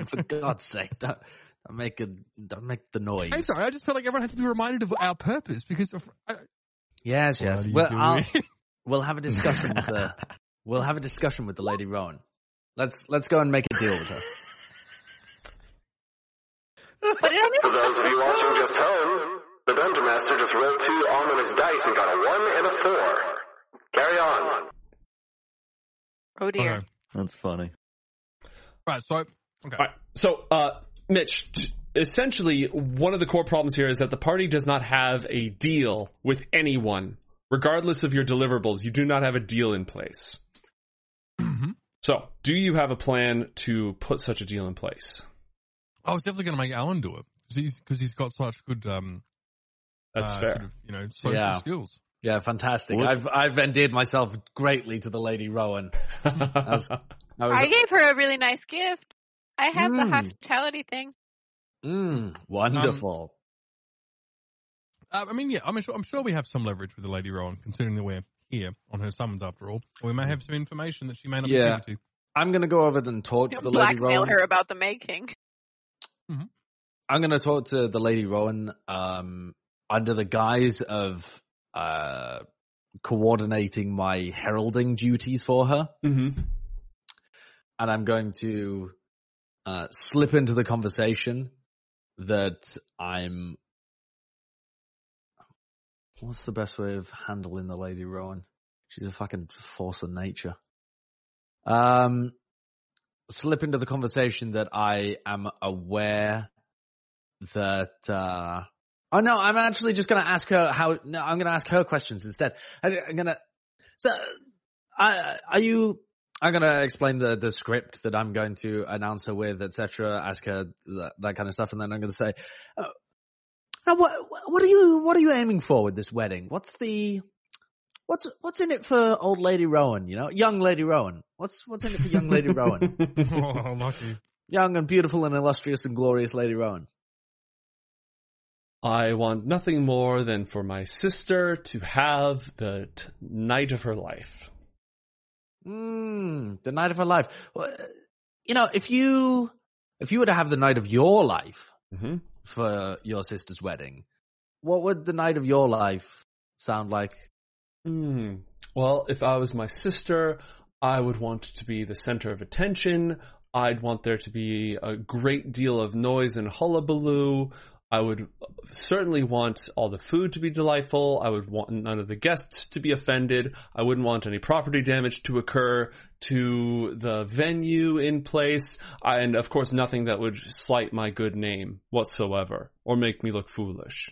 Aaron, for God's sake, don't, don't make a don't make the noise. I'm sorry. I just felt like everyone had to be reminded of our purpose because of, I, Yes, yes. Well. I'll, we'll have a discussion with the we'll have a discussion with the Lady Rowan. Let's let's go and make a deal with her. Put it on For those of you watching just home, the Dungeon Master just rolled two ominous dice and got a one and a four. Carry on. Oh dear. Okay. That's funny. Right. So, okay. All right. So, uh, Mitch, essentially, one of the core problems here is that the party does not have a deal with anyone. Regardless of your deliverables, you do not have a deal in place. Mhm. So, do you have a plan to put such a deal in place? I was definitely going to make Alan do it because he's because he's got such good um That's uh, fair. sort of, you know social Yeah. skills. Yeah, fantastic. Would- I've I've endeared myself greatly to the Lady Rowan. I was, I was I gave her a really nice gift. I have the Mm. hospitality thing. mm, wonderful. Uh, I mean, yeah, I'm sure I'm sure we have some leverage with the Lady Rowan, considering that we're here on her summons after all. Or we may have some information that she may not Yeah. be able to. I'm going to go over and talk to the Lady Blackmail Rowan. her about the making. I'm going to talk to the Lady Rowan um, under the guise of uh, coordinating my heralding duties for her. mm-hmm. and I'm going to uh, slip into the conversation that I'm. What's the best way of handling the Lady Rowan? She's a fucking force of nature. Um, slip into the conversation that I am aware that. Uh, oh no, I'm actually just going to ask her how. No, I'm going to ask her questions instead. I, I'm going to. So, I, are you I'm gonna explain the the script that I'm going to announce her with, etc. Ask her that, that kind of stuff, and then I'm going to say, uh, now what what are you what are you aiming for with this wedding? What's the what's what's in it for old Lady Rowan? You know, young Lady Rowan. What's what's in it for young Lady Rowan? oh, lucky. Young and beautiful and illustrious and glorious Lady Rowan. I want nothing more than for my sister to have the t- night of her life. Mm, the night of her life. Well, you know, if you if you were to have the night of your life Mm-hmm. for your sister's wedding, what would the night of your life sound like? Hmm. Well, if I was my sister, I would want to be the center of attention. I'd want there to be a great deal of noise and hullabaloo. I would certainly want all the food to be delightful. I would want none of the guests to be offended. I wouldn't want any property damage to occur to the venue in place. And of course, nothing that would slight my good name whatsoever or make me look foolish.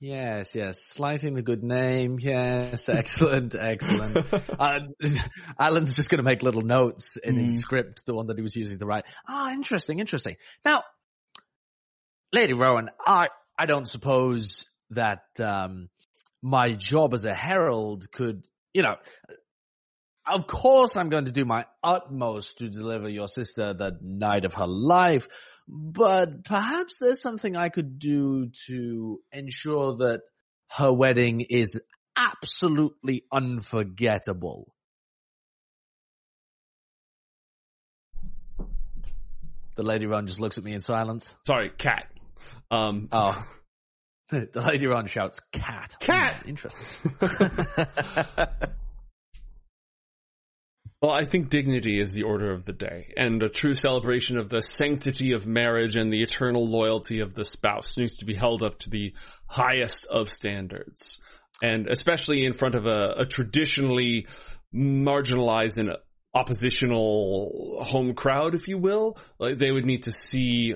Yes, yes, slighting the good name. Yes, excellent, excellent. uh, Alan's just going to make little notes in his Mhm. script, the one that he was using to write. Ah, interesting, interesting. Now, Lady Rowan, I I don't suppose that um, my job as a herald could, you know. Of course, I'm going to do my utmost to deliver your sister the night of her life, but perhaps there's something I could do to ensure that her wedding is absolutely unforgettable. The Lady Ron just looks at me in silence. Sorry, cat. Um, Oh. The Lady Ron shouts, cat. Cat! Hmm, interesting. Well, I think dignity is the order of the day, and a true celebration of the sanctity of marriage and the eternal loyalty of the spouse needs to be held up to the highest of standards. And especially in front of a, a traditionally marginalized and oppositional home crowd, if you will, like they would need to see,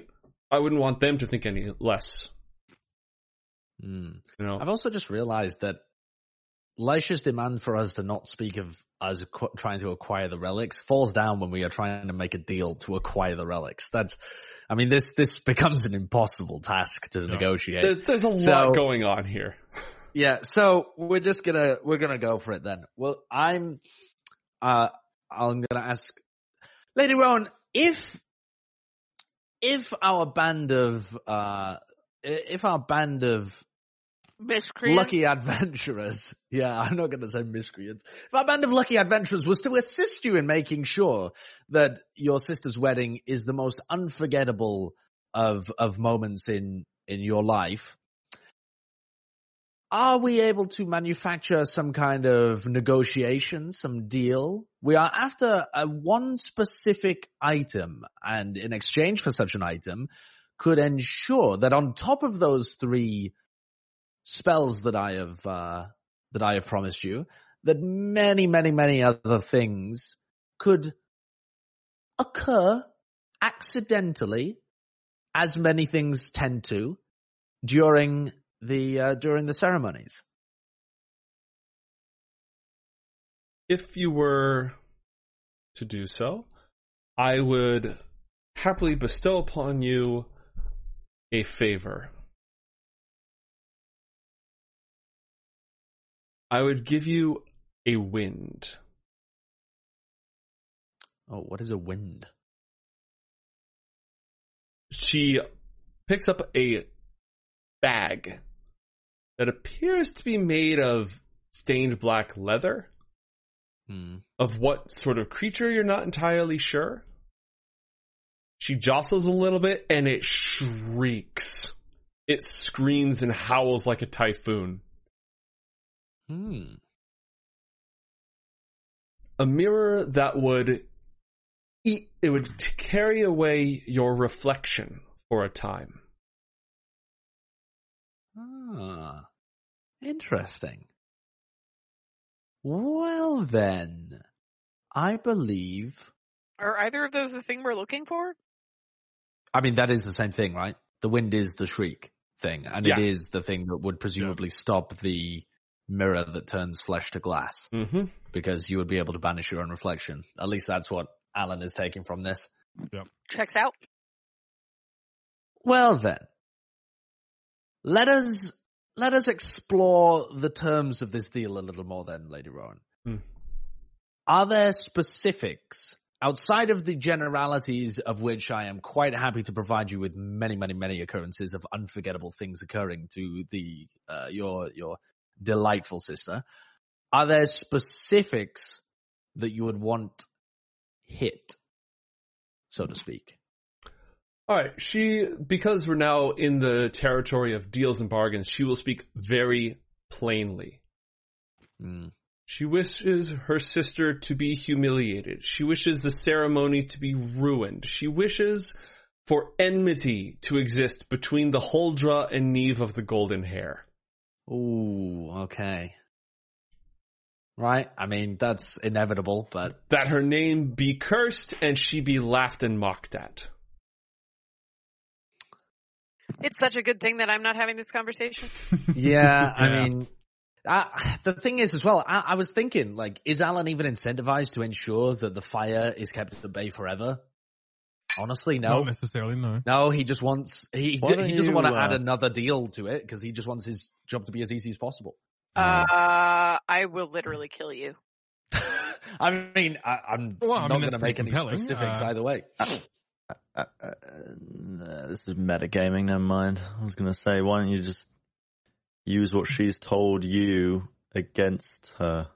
I wouldn't want them to think any less, Hmm. you know? I've also just realized that Lisha's demand for us to not speak of us qu- trying to acquire the relics falls down when we are trying to make a deal to acquire the relics. That's, I mean, this, this becomes an impossible task to negotiate. There- there's a So- lot going on here. Yeah, so we're just gonna we're gonna go for it then. Well, I'm uh I'm gonna ask Lady Rowan if if our band of uh if our band of Miscreant. lucky adventurers. Yeah, I'm not going to say miscreants. If our band of lucky adventurers was to assist you in making sure that your sister's wedding is the most unforgettable of of moments in in your life, are we able to manufacture some kind of negotiation, some deal? We are after a one specific item, and in exchange for such an item, could ensure that on top of those three spells that I have uh, that I have promised you, that many, many, many other things could occur accidentally, as many things tend to during the uh, during the ceremonies. If you were to do so, I would happily bestow upon you a favor. I would give you a wind. Oh, what is a wind? She picks up a bag that appears to be made of stained black leather. Hmm. Of what sort of creature you're not entirely sure. She jostles a little bit and it shrieks. It screams and howls like a typhoon. Hmm. A mirror that would eat, it would t- carry away your reflection for a time. Ah, interesting. Well then, I believe. Are either of those the thing we're looking for? I mean, that is the same thing, right? The wind is the shriek thing, and it Yeah. is the thing that would presumably stop the mirror that turns flesh to glass, Mm-hmm. because you would be able to banish your own reflection. At least that's what Alan is taking from this. Checks out. Well then, let us let us explore the terms of this deal a little more then, Lady Rowan. Hmm. Are there specifics outside of the generalities of which I am quite happy to provide you with many, many, many occurrences of unforgettable things occurring to the uh, your your delightful sister? Are there specifics that you would want hit, so to speak? All right, she because we're now in the territory of deals and bargains, she will speak very plainly. Hmm. She wishes her sister to be humiliated. She wishes the ceremony to be ruined. She wishes for enmity to exist between the Huldra and Neve of the Golden Hair. Ooh, okay. Right? I mean, that's inevitable, but That her name be cursed and she be laughed and mocked at. It's such a good thing that I'm not having this conversation. yeah, I mean, I, the thing is as well, I, I was thinking, like, is Alan even incentivized to ensure that the fire is kept at bay forever? Honestly, no. Not necessarily, no. No, he just wants, he, Why he doesn't want to uh, add another deal to it because he just wants his job to be as easy as possible. Uh, I will literally kill you. I mean, I, I'm Well, I mean, not going to make any compelling. specifics Uh, either way. Uh, uh, uh, this is metagaming, never mind. I was going to say, why don't you just use what she's told you against her?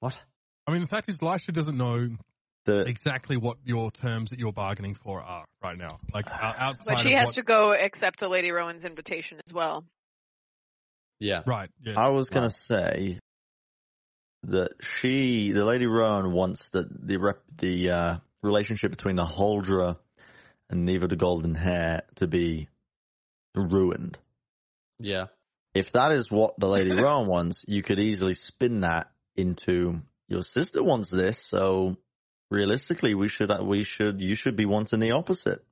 What? I mean, the fact is, Lisha doesn't know The, exactly what your terms that you're bargaining for are right now. Like o- outside But she of has what, to go accept the Lady Rowan's invitation as well. Yeah. Right. Yeah. I was going Wow. to say that she, the Lady Rowan, wants that the rep, the uh, relationship between the Huldra and Neva the Golden Hair to be ruined. Yeah. If that is what the Lady Rowan wants, you could easily spin that into your sister wants this, so realistically, we should we should you should be wanting the opposite.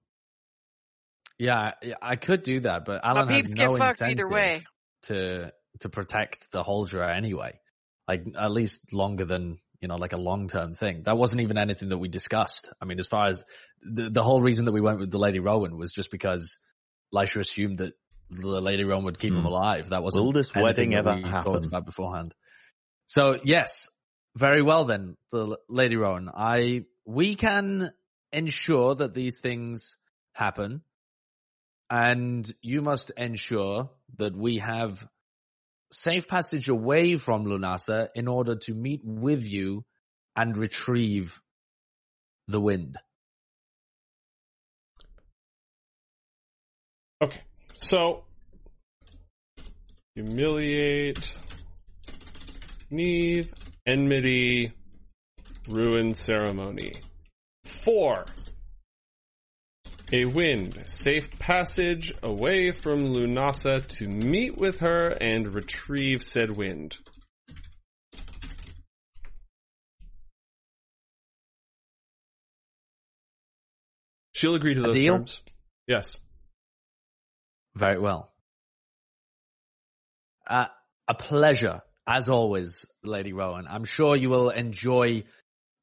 Yeah, yeah, I could do that, but Alan But has peeps no get fucked incentive either way. to to protect the Huldra anyway. Like at least longer than you know, like a long term thing. That wasn't even anything that we discussed. I mean, as far as the the whole reason that we went with the Lady Rowan was just because Lisha assumed that the Lady Rowan would keep him Hmm. alive. That wasn't Will this anything wedding that ever we happen? Talked about beforehand. So yes, very well then, the Lady Rowan. I we can ensure that these things happen. and you must ensure that we have safe passage away from Lunasa in order to meet with you and retrieve the wind. Okay, so humiliate, Neve, enmity, ruin ceremony. Four. A wind, safe passage away from Lunasa to meet with her and retrieve said wind. She'll agree to those deal? terms. Yes. Very well. Uh, a pleasure, as always, Lady Rowan. I'm sure you will enjoy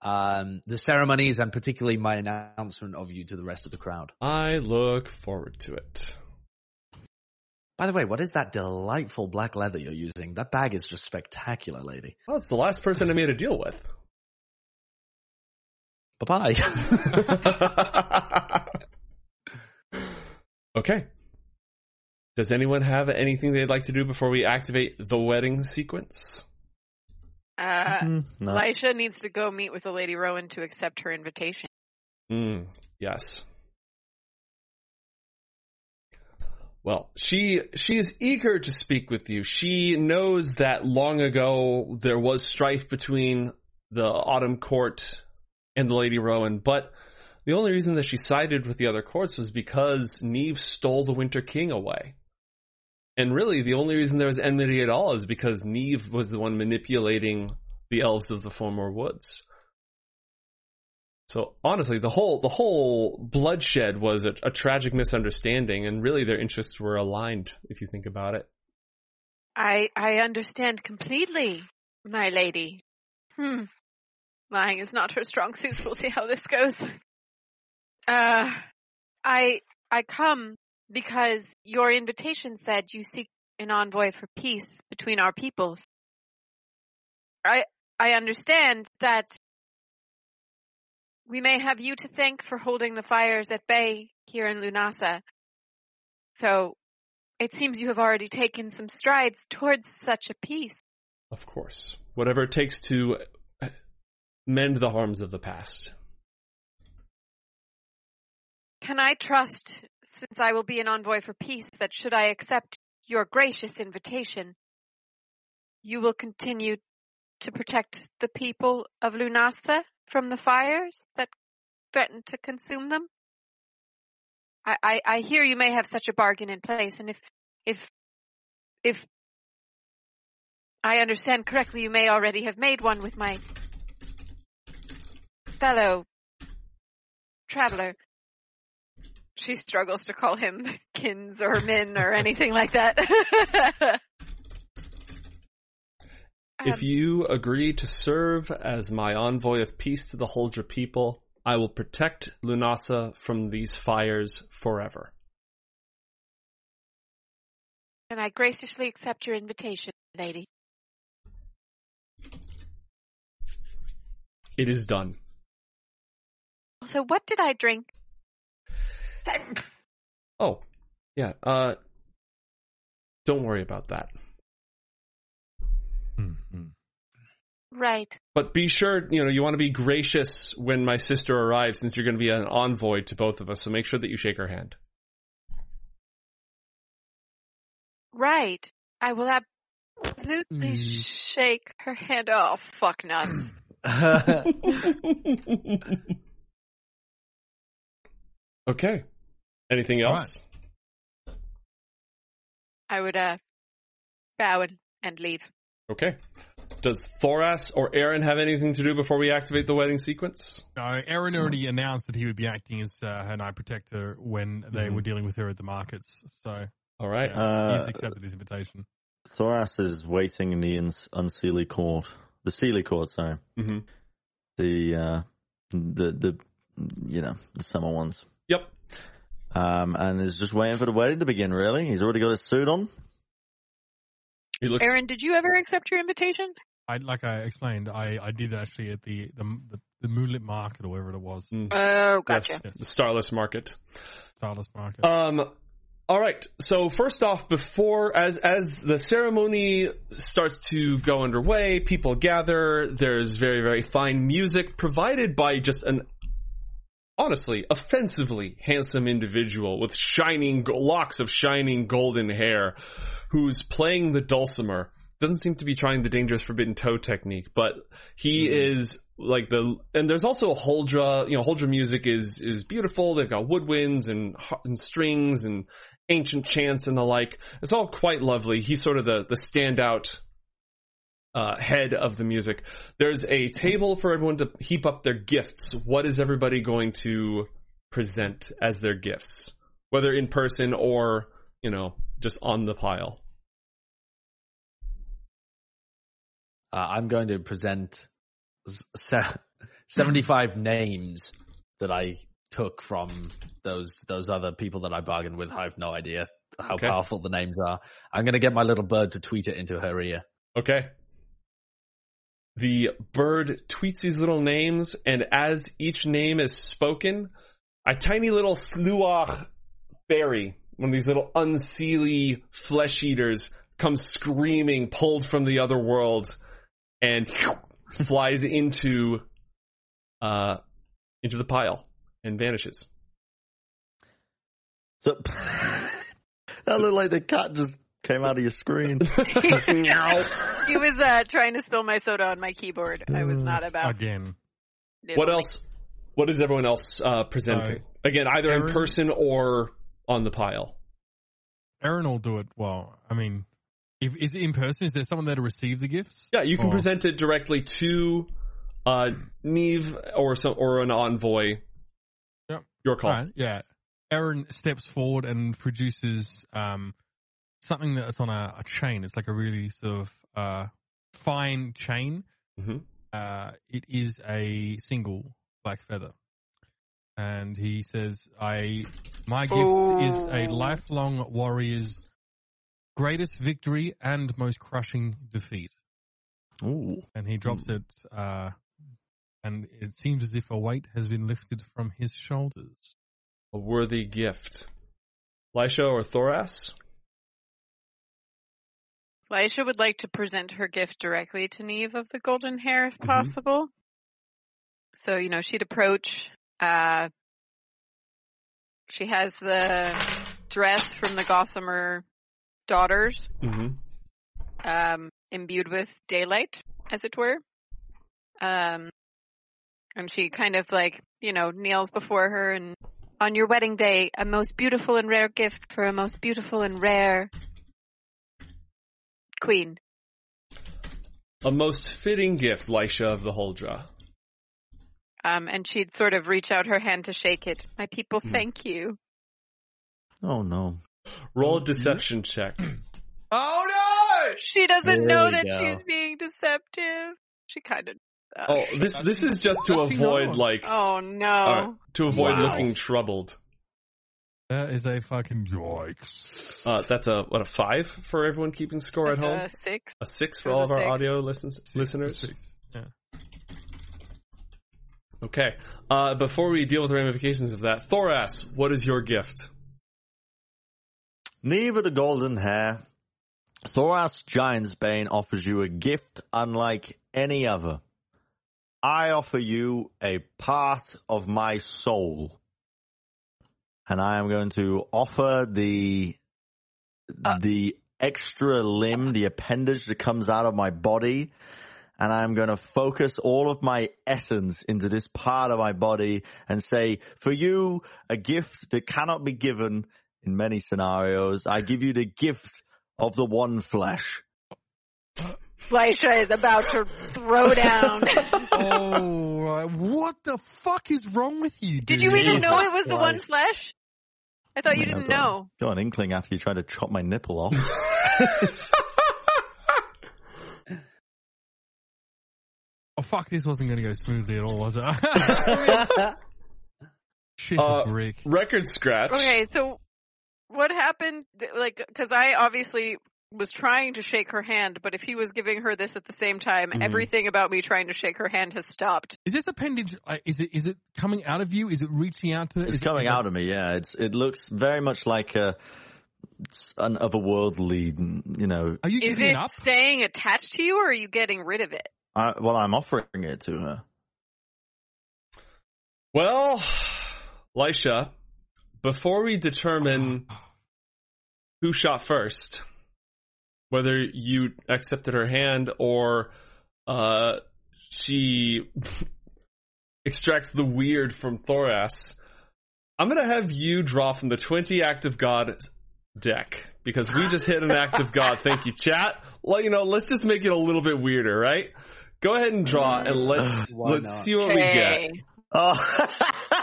um, the ceremonies and particularly my announcement of you to the rest of the crowd. I look forward to it. By the way, what is that delightful black leather you're using? That bag is just spectacular, lady. Well, it's the last person I made a deal with. Bye bye. okay. Does anyone have anything they'd like to do before we activate the wedding sequence? Uh, Hmm, no. Elisha needs to go meet with the Lady Rowan to accept her invitation. Mm, yes. Well, she she is eager to speak with you. She knows that long ago there was strife between the Autumn Court and the Lady Rowan, but the only reason that she sided with the other courts was because Neve stole the Winter King away. And really, the only reason there was enmity at all is because Neve was the one manipulating the elves of the Formor Woods. So honestly, the whole the whole bloodshed was a, a tragic misunderstanding, and really their interests were aligned. If you think about it, I I understand completely, my lady. Hmm. Lying is not her strong suit. We'll see how this goes. Uh, I I come because your invitation said you seek an envoy for peace between our peoples. I I understand that we may have you to thank for holding the fires at bay here in Lunasa. So it seems you have already taken some strides towards such a peace. of course, whatever it takes to mend the harms of the past. Can I trust, since I will be an envoy for peace, that should I accept your gracious invitation, you will continue to protect the people of Lunasa from the fires that threaten to consume them? I, I, I hear you may have such a bargain in place, and if if if I understand correctly, you may already have made one with my fellow traveler. She struggles to call him kins or min or anything like that. If Um, you agree to serve as my envoy of peace to the Huldra people, I will protect Lunasa from these fires forever. and I graciously accept your invitation, lady. It is done. So what did I drink? Oh, yeah. Uh, don't worry about that. Mhm. Right. But be sure, you know, you want to be gracious when my sister arrives, since you're going to be an envoy to both of us. So make sure that you shake her hand. Right. I will absolutely Mm. shake her hand. Oh, fuck nuts. okay. Anything All else? I would, uh, bow and, and leave. Okay. Does Thoras or Aaron have anything to do before we activate the wedding sequence? Uh, Aaron already announced that he would be acting as uh, her night protector when they Mhm. were dealing with her at the markets. So All right. yeah, Uh, he's accepted his invitation. Thoras is waiting in the uns- unseelie court. The Seelie court, sorry. hmm The, uh, the, the, you know, the summer ones. Yep. Um, and is just waiting for the wedding to begin, really. He's already got his suit on. He looks. Aaron, did you ever accept your invitation? I, like I explained, I, I did actually at the, the the the Moonlit Market or wherever it was, Mm, Oh, yes, gotcha. the Starless Market. Starless Market. Um, All right. So first off, before as as the ceremony starts to go underway, people gather. There's very very fine music provided by just an honestly offensively handsome individual with shining locks of shining golden hair, who's playing the dulcimer. Doesn't seem to be trying the dangerous forbidden toe technique, but he mm-hmm. is like the and there's also Huldra. You know, Huldra music is is beautiful. They've got woodwinds and, and strings and ancient chants and the like. It's all quite lovely. He's sort of the the standout uh, head of the music. There's a table for everyone to heap up their gifts. What is everybody going to present as their gifts, whether in person or you know just on the pile? Uh, I'm going to present se- 75 names that I took from those those other people that I bargained with. I have no idea how Okay. powerful the names are. I'm going to get my little bird to tweet it into her ear. Okay. The bird tweets these little names, and as each name is spoken, a tiny little sluagh fairy, one of these little unseelie flesh eaters, comes screaming, pulled from the other world, and flies into uh into the pile and vanishes. So that looked like the cat just came out of your screen. He was uh, trying to spill my soda on my keyboard. I was not about. Again. What else? What is everyone else uh, presenting? Again, either in person or on the pile. Aaron will do it well. I mean, if is it in person? Is there someone there to receive the gifts? Yeah, you can Or- present it directly to uh, Neve or some or an envoy. Yep. Your call. Alright, yeah. Aaron steps forward and produces um, something that's on a, a chain. It's like a really sort of uh, fine chain. Mhm. Uh, it is a single black feather, and he says, "I my gift is a Oh. lifelong warrior's greatest victory and most crushing defeat." Ooh. And he drops it, uh, and it seems as if a weight has been lifted from his shoulders. A worthy gift. Lisha or Thoras? Lisha would like to present her gift directly to Neve of the golden hair, if Mhm. possible. So, you know, she'd approach. Uh, she has the dress from the Gossamer daughters, Mm-hmm. um, imbued with daylight, as it were. Um, and she kind of like, you know, kneels before her and on your wedding day, a most beautiful and rare gift for a most beautiful and rare queen. A most fitting gift, Lisha of the Huldra. Um, and she'd sort of reach out her hand to shake it. My people, Hmm. thank you. Oh no. Roll a deception check. Oh no! She doesn't There know we that go. she's being deceptive. She kind of. Oh, this this is just to Does she avoid like oh no. Alright, to avoid Wow. looking troubled. That is a fucking yikes. Uh, that's a what a five for everyone keeping score That's at home. a six. A six for There's all of our six. audio listens, listeners. Six. Yeah. Okay. Uh, before we deal with the ramifications of that, Thoras, what is your gift? Neve of the golden hair. Thoras Giant's Bane offers you a gift unlike any other. I offer you a part of my soul. And I am going to offer the Uh. the extra limb, the appendage that comes out of my body, and I'm going to focus all of my essence into this part of my body and say, for you, a gift that cannot be given in many scenarios. I give you the gift of the one flesh. Fleisha is about to throw down. oh, what the fuck is wrong with you? Did you even Jesus know it was the one Christ. flesh? I thought you didn't go on. know. Got an inkling after you tried to chop my nipple off. Oh fuck! This wasn't going to go smoothly at all, was it? Shit, Uh, Rick. Record scratch. Okay, so what happened? Like, because I obviously was trying to shake her hand, but if he was giving her this at the same time, Mhm. everything about me trying to shake her hand has stopped. Is this appendage? uh, Is it? Is it coming out of you? Is it reaching out to? It's coming it- out of me, yeah. It's it looks very much like a an otherworldly, you know. Are you Is it it up? staying attached to you or are you getting rid of it? I, well, I'm offering it to her. Well, Lisha, before we determine who shot first, whether you accepted her hand or uh, she extracts the weird from Thoras, I'm gonna have you draw from the 20 Act of God deck because we just hit an Act of God. Thank you, chat. Well, you know, let's just make it a little bit weirder, right? Go ahead and draw, and let's Why let's not? see what we get. Hey. Oh,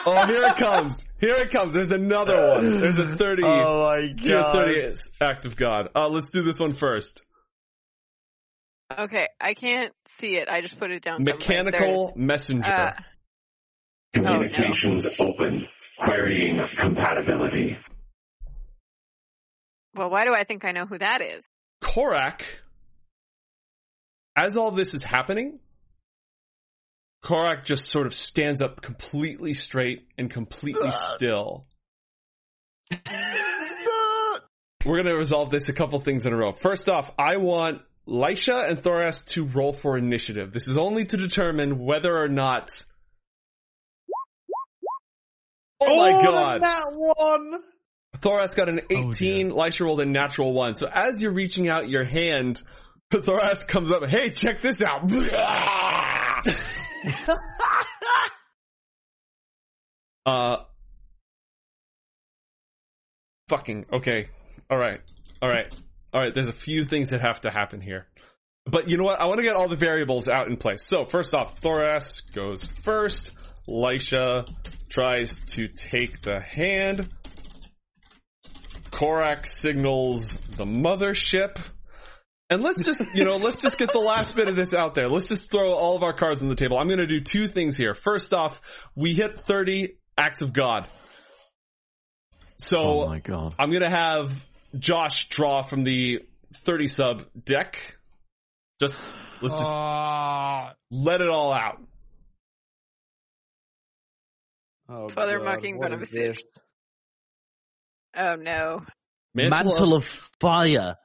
Oh, here it comes. Here it comes. There's another one. There's a 30. Oh my god. 30 act of God. Uh, let's do this one first. Okay, I can't see it. I just put it down. Mechanical messenger. Uh, Communications open. Querying compatibility. well, why do I think I know who that is? Korak, as all this is happening, Korak just sort of stands up completely straight and completely uh. still. We're going to resolve this a couple things in a row. First off, I want Lisha and Thoras to roll for initiative. This is only to determine whether or not. Oh, my god! That one. Thoras got an Oh, 18, Lisha rolled a natural one. So as you're reaching out your hand, Thoras comes up, hey, check this out. uh, fucking, okay. Alright. Alright. Alright, there's a few things that have to happen here. But you know what? I want to get all the variables out in place. So first off, Thoras goes first. Lisha tries to take the hand. Korak signals the mothership. And let's just, you know, let's just get the last bit of this out there. Let's just throw all of our cards on the table. I'm going to do two things here. First off, we hit 30 acts of God. So Oh my god. I'm going to have Josh draw from the 30 sub deck. Just, let's just Ah, let it all out. Oh, Father God, mucking what one of is his Oh no. Mantle, of fire.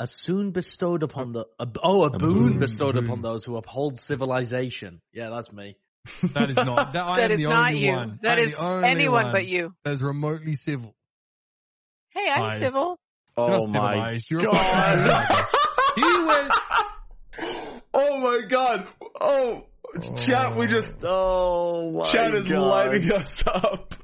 A soon bestowed upon the a, oh a, boon, boon, bestowed boon. upon those who uphold civilization. Yeah, that's me. that is not. That, I am is the not only you. one. That I is anyone one but you. That is remotely civil. Hey, I'm Nice. civil. Oh my. You're god. he went. Oh my god. Oh, chat, we oh. just, Oh my chat is god. lighting us up.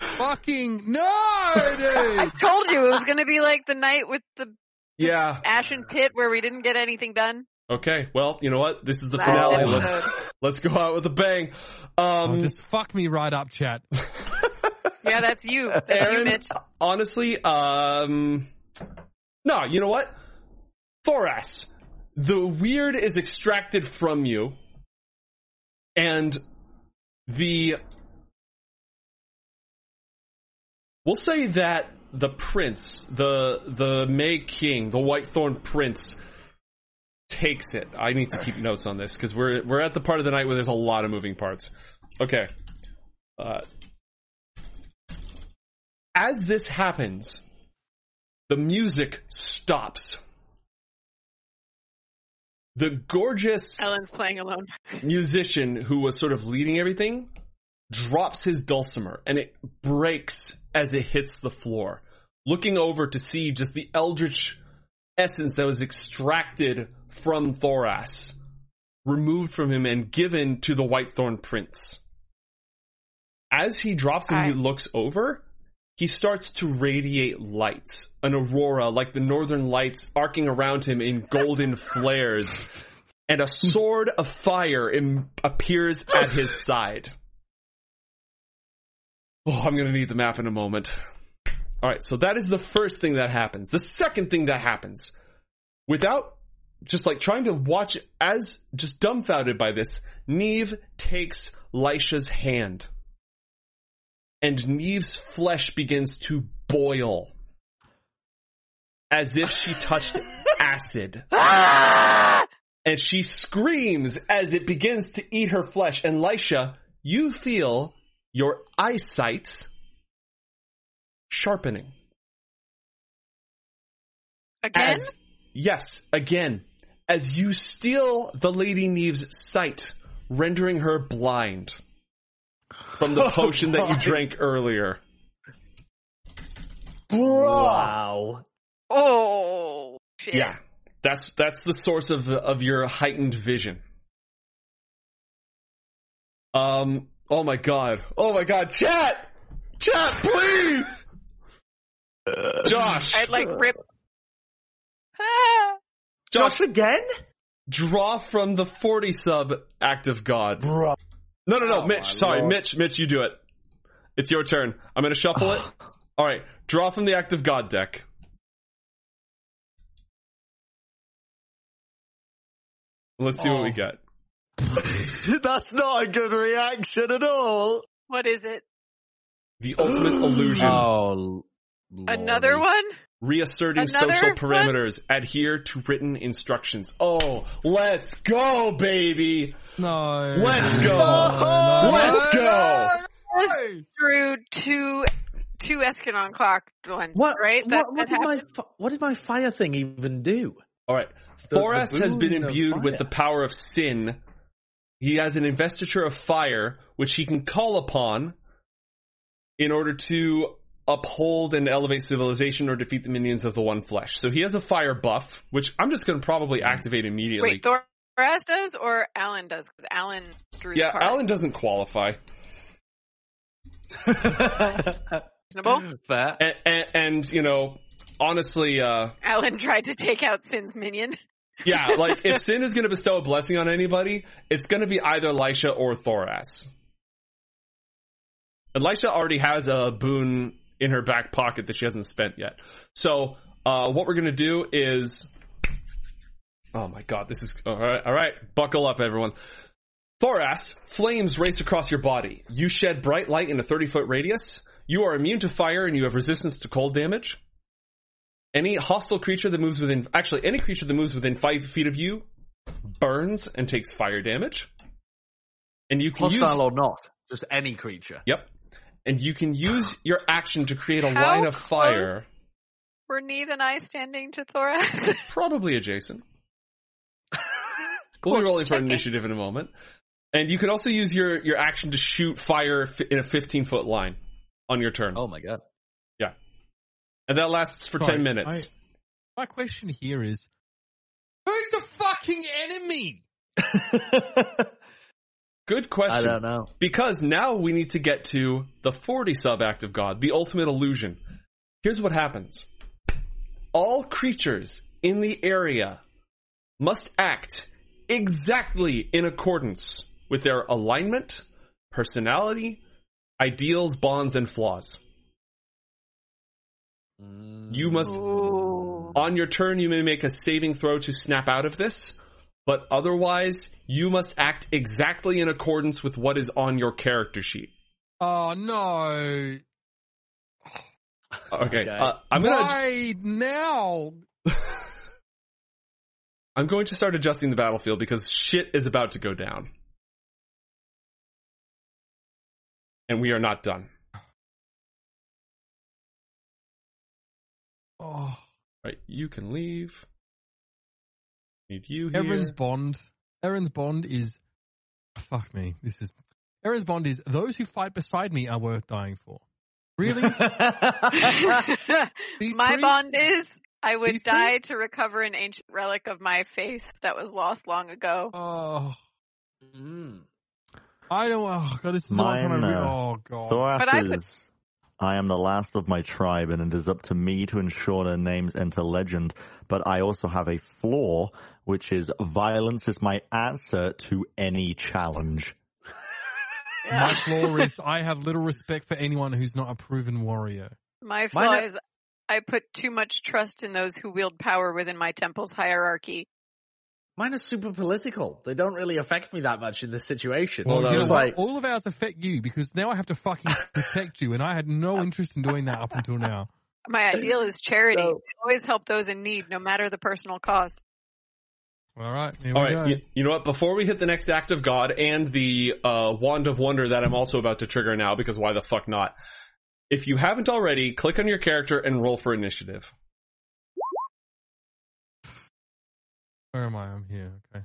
Fucking no, I told you it was going to be like the night with the Yeah. Ashen Pit where we didn't get anything done. Okay, well, you know what? This is the Last finale. Let's let's go out with a bang. Oh, Um, just fuck me right up, chat. Yeah, that's you. That's you, Aaron, Mitch. honestly, um, no, you know what? Thoras, the weird is extracted from you, and the we'll say that the prince, the the May King, the Whitethorn Prince, takes it. I need to keep notes on this because we're we're at the part of the night where there's a lot of moving parts. Okay. Uh, as this happens, the music stops. The gorgeous Ellen's playing alone. musician who was sort of leading everything drops his dulcimer and it breaks as it hits the floor. Looking over to see just the eldritch essence that was extracted from Thoras, removed from him and given to the Whitethorn Prince. As he drops and he looks over, he starts to radiate light, an aurora like the northern lights arcing around him in golden flares, and a sword of fire Im- appears at his side. Oh, I'm gonna need the map in a moment. Alright, so that is the first thing that happens. The second thing that happens, without just like trying to watch as just dumbfounded by this, Neve takes Lisha's hand. And Neve's flesh begins to boil. As if she touched acid. And she screams as it begins to eat her flesh. And Lisha, you feel your eyesight sharpening. Again? As, yes, again, as you steal the Lady Neve's sight, rendering her blind from the potion that you drank earlier. Wow. oh, shit. Yeah, that's that's the source of of your heightened vision. Um. Oh my god. Oh my god. Chat. Chat, please. Josh. I'd like rip. Ah, Josh, again? draw from the forty sub act of God. Bro. No, no, no, Oh, Mitch. Sorry, Lord. Mitch. Mitch, you do it. It's your turn. I'm gonna shuffle it. All right. Draw from the act of God deck. Let's see what we Oh. Get. That's not a good reaction at all. what is it? The ultimate illusion. Oh, Another one? Reasserting Another social one? parameters. Adhere to written instructions. Oh, let's go, baby. No. Let's go. No, no, Let's no, go. no. Drew two two Escanon clock ones, What? right? That, what, what that did my happened. fi- what did my fire thing even do? All right. The- the has been imbued with the power of sin. He has an investiture of fire, which he can call upon in order to uphold and elevate civilization or defeat the minions of the One Flesh. So he has a fire buff, which I'm just going to probably activate immediately. Wait, Thoras does or Alan does? Because Alan drew yeah, the card. Alan doesn't qualify. Reasonable. Fair. And, and, and you know, honestly, uh, Alan tried to take out Sin's minion. Yeah, like if Sin is going to bestow a blessing on anybody, it's going to be either Elisha or Thoras. Elisha already has a boon in her back pocket that she hasn't spent yet. So, uh, what we're going to do is, oh my god, this is all right. All right, buckle up, everyone. Thoras, flames race across your body. You shed bright light in a 30 foot radius. You are immune to fire and you have resistance to cold damage. Any hostile creature that moves within, actually, any creature that moves within five feet of you burns and takes fire damage. And you can use, Hostile or not, just any creature. yep. And you can use your action to create a How line of close? fire, Were Neve and I standing to Thoras? probably adjacent. We'll be rolling for initiative in a moment. And you can also use your, your action to shoot fire in a 15 foot line on your turn. Oh my god. And that lasts for Sorry, 10 minutes. My question here is, who's the fucking enemy? Good question. I don't know. Because now we need to get to the 40 sub act of God, the ultimate illusion. Here's what happens. All creatures in the area must act exactly in accordance with their alignment, personality, ideals, bonds, and flaws. You must, Ooh. on your turn, you may make a saving throw to snap out of this, but otherwise, you must act exactly in accordance with what is on your character sheet. Oh no! Okay, Okay. Uh, I'm gonna Why now? I'm going to start adjusting the battlefield because shit is about to go down, and we are not done. Oh, Right, you can leave. Need you here. Aaron's bond. Aaron's bond is. Fuck me. This is. Aaron's bond is those who fight beside me are worth dying for. Really? My three? bond is I would These three? die to recover an ancient relic of my faith that was lost long ago. Oh, Mm. I don't. Oh god, this is Mine, not gonna. Re- uh, oh god. Thoras But I put- is, I am the last of my tribe, and it is up to me to ensure their names enter legend. But I also have a flaw, which is violence is my answer to any challenge. My flaw is I have little respect for anyone who's not a proven warrior. My flaw Mine- is I put too much trust in those who wield power within my temple's hierarchy. Mine are super political. They don't really affect me that much in this situation. Well, Well, you know like, all of ours affect you because now I have to fucking protect you, and I had no interest in doing that up until now. My ideal is charity. So- Always help those in need, no matter the personal cost. All right, here All we right, go. you, you know what? Before we hit the next act of God and the uh, wand of wonder that I'm also about to trigger now, because why the fuck not? If you haven't already, click on your character and roll for initiative. Where am I? I'm here. Okay.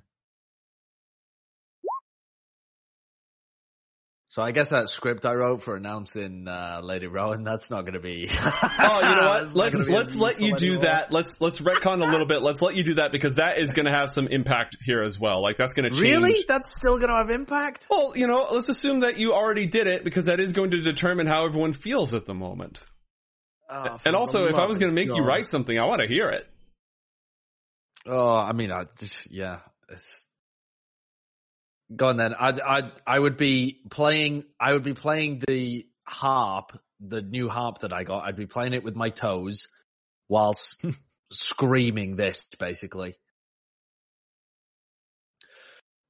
So I guess that script I wrote for announcing uh, Lady Rowan, that's not going to be. Oh, you know what? Let's let's let you do that. Let's let's retcon a little bit. Let's let you do that because that is going to have some impact here as well. Like that's going to change. Really? That's still going to have impact? Well, you know, let's assume that you already did it because that is going to determine how everyone feels at the moment. Oh, And also, if I was going to of make you write something, I want to hear it. Oh, I mean, I just, yeah. It's... Go on then. I, I, I would be playing. I would be playing the harp, the new harp that I got. I'd be playing it with my toes, whilst screaming this, basically.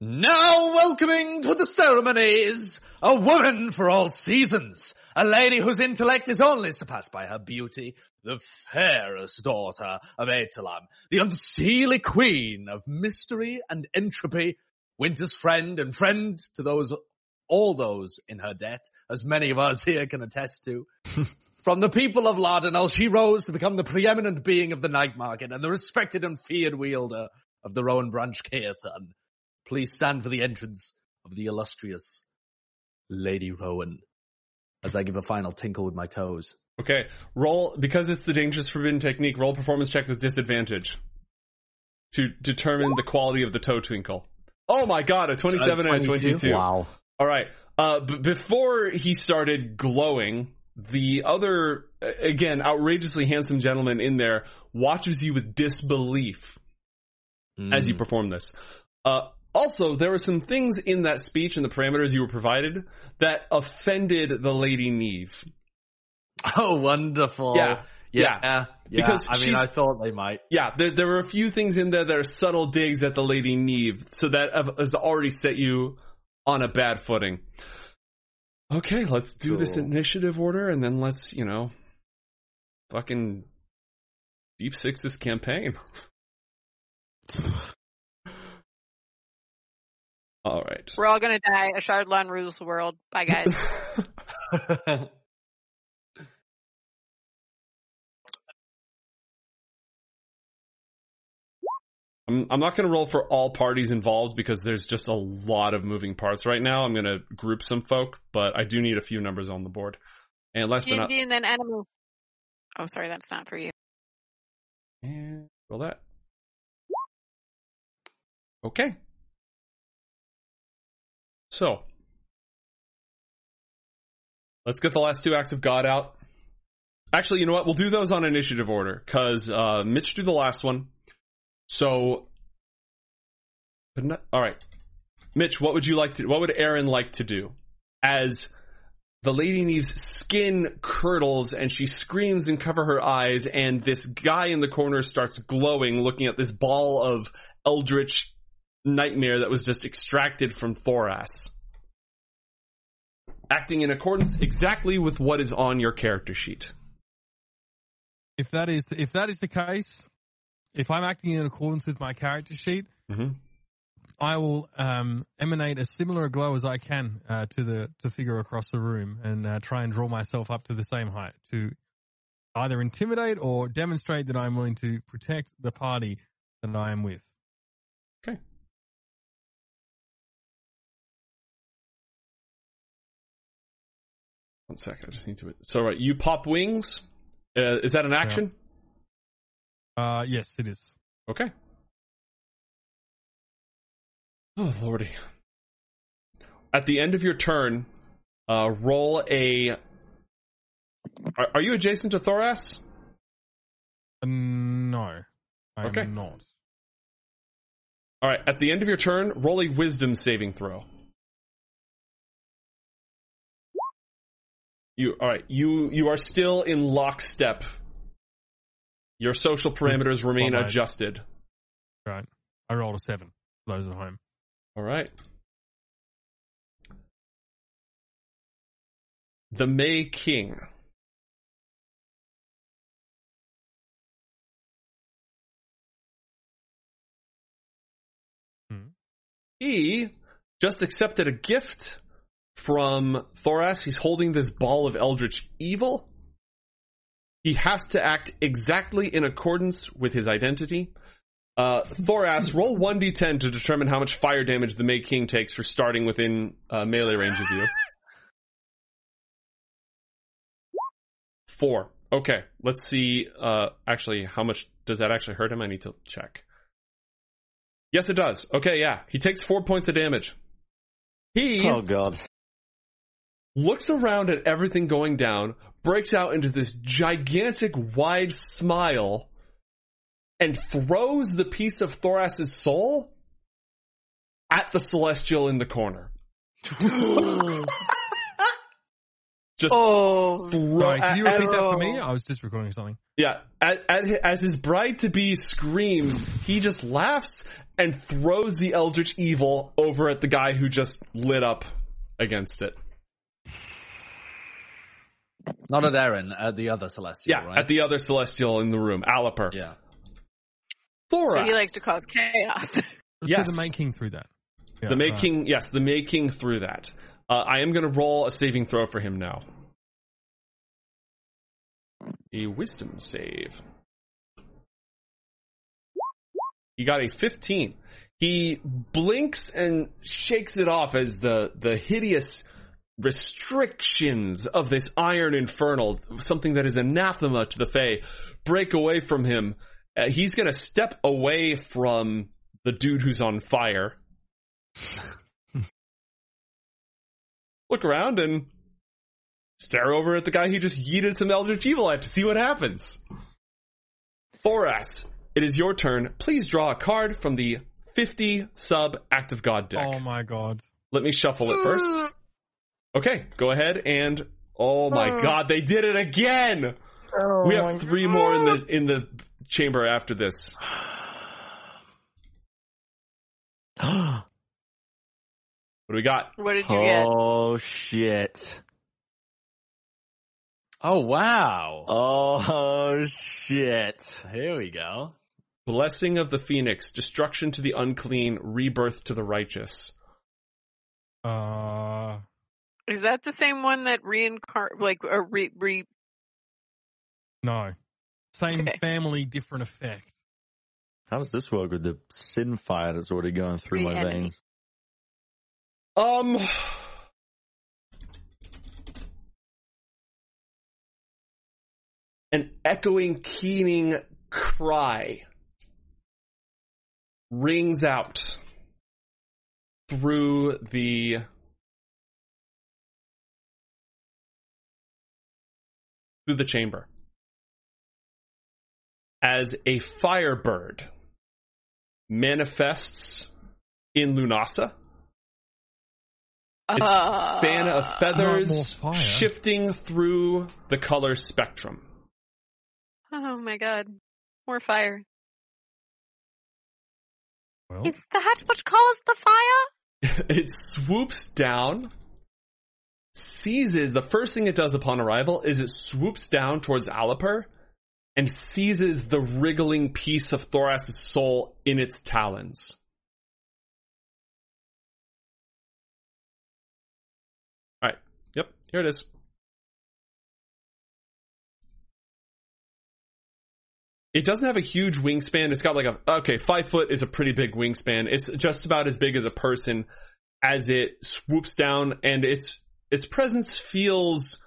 Now welcoming to the ceremonies a woman for all seasons, a lady whose intellect is only surpassed by her beauty, the fairest daughter of Aetalam, the unseelie queen of mystery and entropy, winter's friend and friend to those, all those in her debt, as many of us here can attest to. From the people of Lardinal, she rose to become the preeminent being of the night market and the respected and feared wielder of the Rowan Branch Caerthon. Please stand for the entrance of the illustrious Lady Rowan as I give a final tinkle with my toes. Okay, roll because it's the dangerous forbidden technique. Roll performance check with disadvantage to determine the quality of the toe twinkle. Oh my god, a twenty-seven and a 22? Wow. All right. Uh, b- before he started glowing, the other, again, outrageously handsome gentleman in there watches you with disbelief as you Mm. perform this. Uh, also, there were some things in that speech and the parameters you were provided that offended the Lady Neve. Oh, wonderful. Yeah. Yeah. Yeah. Because I mean, I thought they might. Yeah, there, there were a few things in there that are subtle digs at the Lady Neve, so that has already set you on a bad footing. Okay, let's do this initiative order, and then let's, you know, fucking deep six this campaign. All right. We're all gonna die. A Shardlon rules the world. Bye, guys. I'm, I'm not going to roll for all parties involved because there's just a lot of moving parts right now. I'm going to group some folk, but I do need a few numbers on the board. And last but not D&D and then animal. Oh, sorry, that's not for you. And roll that. Okay. So, let's get the last two acts of God out. Actually, you know what? We'll do those on initiative order because uh, Mitch do the last one. So, not, all right, Mitch, what would you like to? What would Aaron like to do? As the Lady Neve's skin curdles and she screams and cover her eyes, and this guy in the corner starts glowing, looking at this ball of eldritch nightmare that was just extracted from Thoras. Acting in accordance exactly with what is on your character sheet. If that is if that is the case, if I'm acting in accordance with my character sheet, Mm-hmm. I will um, emanate as similar a glow as I can uh, to the to figure across the room and uh, try and draw myself up to the same height to either intimidate or demonstrate that I'm willing to protect the party that I am with. Okay. One second, I just need to. So, right, you pop wings. Uh, is that an action? Uh, yes, it is. Okay. Oh lordy! At the end of your turn, uh, roll a. Are, are you adjacent to Thoras? Uh, no, I'm Okay. not. All right. At the end of your turn, roll a Wisdom saving throw. You all right? You you are still in lockstep. Your social parameters remain Well, adjusted. Right. I rolled a seven. Those at home. All right. The May King. Hmm. He just accepted a gift from Thoras. He's holding this ball of eldritch evil. He has to act exactly in accordance with his identity. Uh, asks, roll 1d10 to determine how much fire damage the May King takes for starting within uh, melee range of you. Four. Okay, let's see. Uh, actually, how much does that actually hurt him? I need to check. Yes, it does. Okay, yeah. He takes four points of damage. He Oh god. Looks around at everything going down, breaks out into this gigantic wide smile, and throws the piece of Thoras's soul at the celestial in the corner. Just Oh. throw Sorry, can you repeat as- that for me? Oh. I was just recording something. Yeah, as, as his bride to be screams, he just laughs and throws the Eldritch Evil over at the guy who just lit up against it. Not at Aaron, at the other celestial, Yeah, right? at the other Celestial in the room, Aliper. yeah. Thora. So he likes to cause chaos. Let's Yes. do the May King through that. Yeah, the May right. King, yes, the May King threw that. Uh, I am going to roll a saving throw for him now. A wisdom save. He got a 15. He blinks and shakes it off as the, the hideous restrictions of this iron infernal, something that is anathema to the Fae, break away from him. Uh, he's going to step away from the dude who's on fire. Look around and stare over at the guy he just yeeted some Eldritch Evil at to see what happens. Thoras, it is your turn. Please draw a card from the 50 sub Act of God deck. Oh my god. Let me shuffle it first. Okay, go ahead and oh my god, they did it again. we have three more in the in the chamber after this. What do we got? What did you get? oh shit. Oh, wow. Oh shit. Here we go. Blessing of the Phoenix, destruction to the unclean, rebirth to the righteous. Uh, Is that the same one that reincarn like a re, re no. Same Okay. family, different effect. How does this work with the sin fire that's already going through my Re-enemy. veins? Um an echoing keening cry rings out through the through the chamber as a firebird manifests in Lunasa. It's uh, fan of feathers shifting through the color spectrum. Oh my god. More fire. Well, Is that what caused the fire? it swoops down, seizes the first thing it does upon arrival is it swoops down towards Aliper and seizes the wriggling piece of Thoras' soul in its talons. Alright, yep, here it is. It doesn't have a huge wingspan. It's got like a, okay, five foot is a pretty big wingspan. It's just about as big as a person as it swoops down and its, its presence feels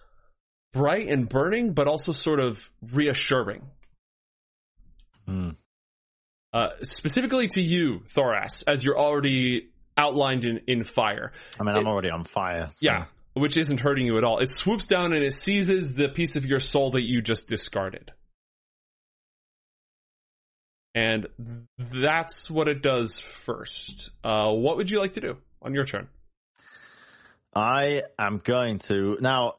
bright and burning, but also sort of reassuring. Hmm. Uh, specifically to you, Thoras, as you're already outlined in, in fire. I mean, I'm already on fire. so- Yeah, which isn't hurting you at all. It swoops down and it seizes the piece of your soul that you just discarded. And that's what it does first. Uh, what would you like to do on your turn? I am going to now.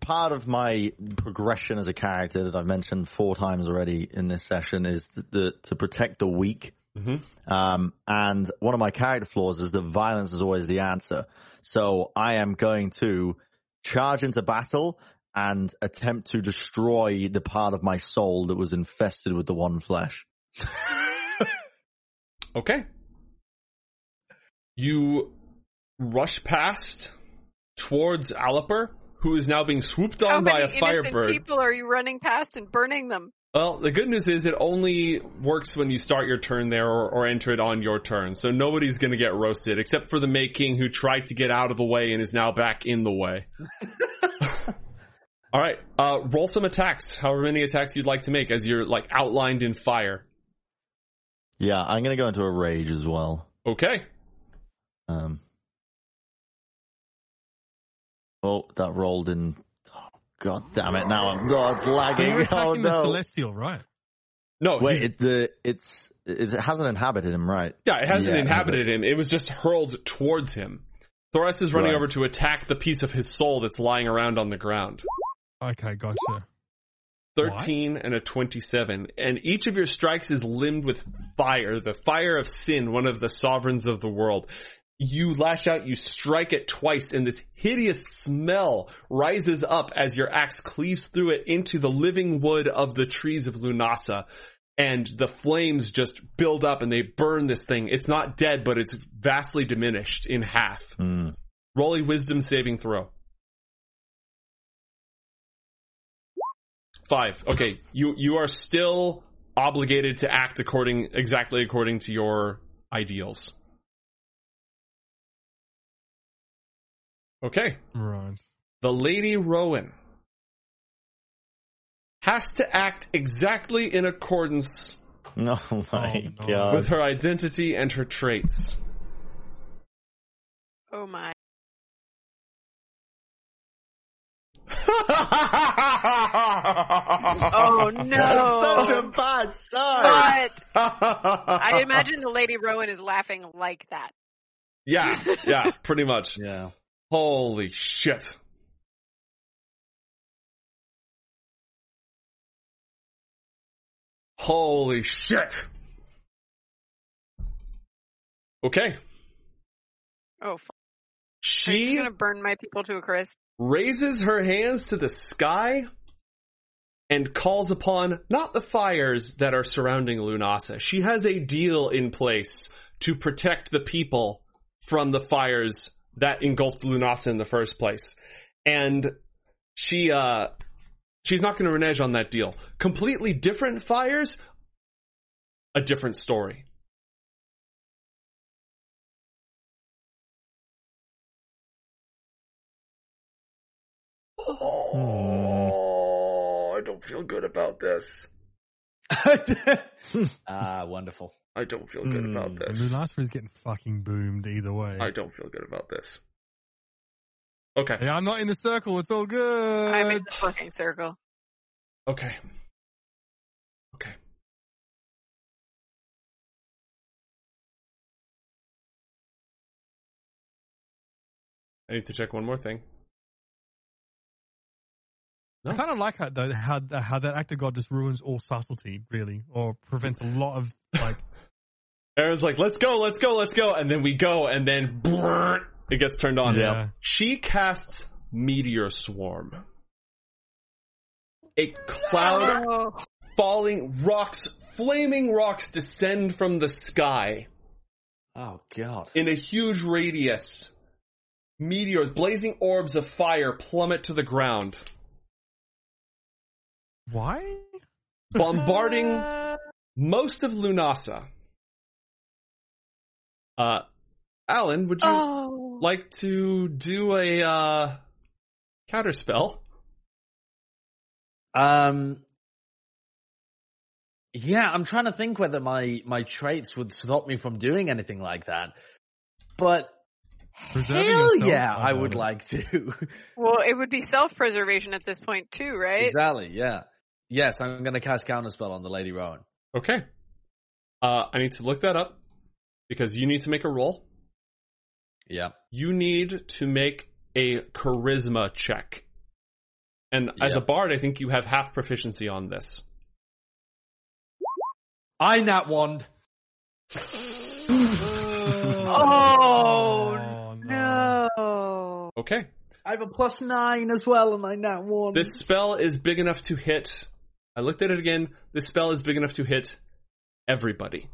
Part of my progression as a character that I've mentioned four times already in this session is the, the to protect the weak. Mm-hmm. Um, and one of my character flaws is that violence is always the answer. So I am going to charge into battle and attempt to destroy the part of my soul that was infested with the one flesh. Okay. You rush past towards Aliper, who is now being swooped How on by many a innocent firebird. people are you running past and burning them? Well, the good news is it only works when you start your turn there or, or enter it on your turn. So nobody's going to get roasted except for the May King who tried to get out of the way and is now back in the way. All right, uh, roll some attacks. However many attacks you'd like to make as you're like outlined in fire. Yeah, I'm gonna go into a rage as well. Okay. Um. Oh, that rolled in. Oh, God damn it! Now I'm. Oh, it's lagging. Oh attacking the celestial, right? No, wait. It, the it's it hasn't inhabited him, right? yeah, it hasn't Yeah, inhabited him. It was just hurled towards him. Thoras is running Right. over to attack the piece of his soul that's lying around on the ground. Okay, gotcha. 13 and a 27. And each of your strikes is limned with fire, the fire of sin, one of the sovereigns of the world. You lash out, you strike it twice, and this hideous smell rises up as your axe cleaves through it into the living wood of the trees of Lunasa. And the flames just build up and they burn this thing. It's not dead, but it's vastly diminished in half. Hmm. Roll a wisdom saving throw. Five. Okay, you you are still obligated to act according exactly according to your ideals. Okay, Right. the Lady Rowan has to act exactly in accordance Oh my Oh, god! with her identity and her traits. Oh my. Oh no. That's such a bad sign. But I imagine the Lady Rowan is laughing like that. yeah, yeah, pretty much. Yeah. Holy shit. Holy shit. Okay. Oh, f- She gonna burn my people to a crisp? raises her hands to the sky and calls upon not the fires that are surrounding Lunasa. She has a deal in place to protect the people from the fires that engulfed Lunasa in the first place. And she uh she's not going to renege on that deal. Completely different fires, a different story. Oh, I don't feel good about this. ah, wonderful. I don't feel good about Hmm, this. Lunasa is getting fucking boomed either way. I don't feel good about this. Okay. Hey, I'm not in the circle. It's all good. I'm in the fucking circle. Okay. Okay. I need to check one more thing. I kind of like how, how how that act of God just ruins all subtlety, really, or prevents a lot of like. Aaron's like, let's go, let's go, let's go. And then we go, and then brrrt, it gets turned on. Yeah. She casts Meteor Swarm. A cloud Oh, falling rocks, flaming rocks descend from the sky Oh god. in a huge radius. Meteors, blazing orbs of fire plummet to the ground, Why? bombarding most of Lunasa. Uh, Alan, would you oh. like to do a uh, counter spell? Um. Yeah, I'm trying to think whether my my traits would stop me from doing anything like that. But Preserving hell yeah, I I would like to. Well, it would be self-preservation at this point too, right? exactly. Yeah. Yes, I'm going to cast counterspell on the Lady Rowan. Okay. Uh, I need to look that up because you need to make a roll. Yeah. You need to make a charisma check. And as a bard, I think you have half proficiency on this. I nat one. Oh, no. No. Okay. I have a plus nine as well, and I nat one. This spell is big enough to hit. I looked at it again. This spell is big enough to hit everybody.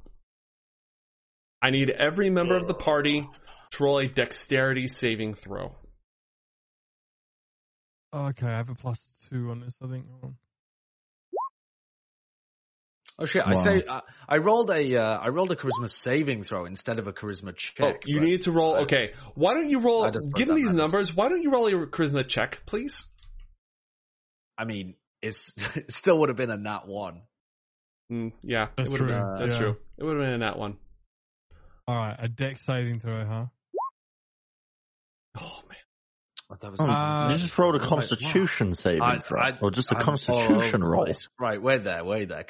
I need every member of the party to roll a dexterity saving throw. Okay, I have a plus two on this. I think. Hold on. Oh shit! I say I, I rolled a uh, I rolled a charisma saving throw instead of a charisma check. Oh, you need to roll. I- Okay, why don't you roll? I just thought Given these matters. numbers, why don't you roll your charisma check, please? I mean, it's it still would have been a nat one. Mm, yeah, That's it would have true. been. That's Yeah. true. It would have been in that one. All right, a dex saving throw, huh? Oh man. But that was Oh, Uh, you just rolled a Wait, Constitution saving I- throw, I- or just a I'm Constitution all over the roll. place. Right, wait there, wait there.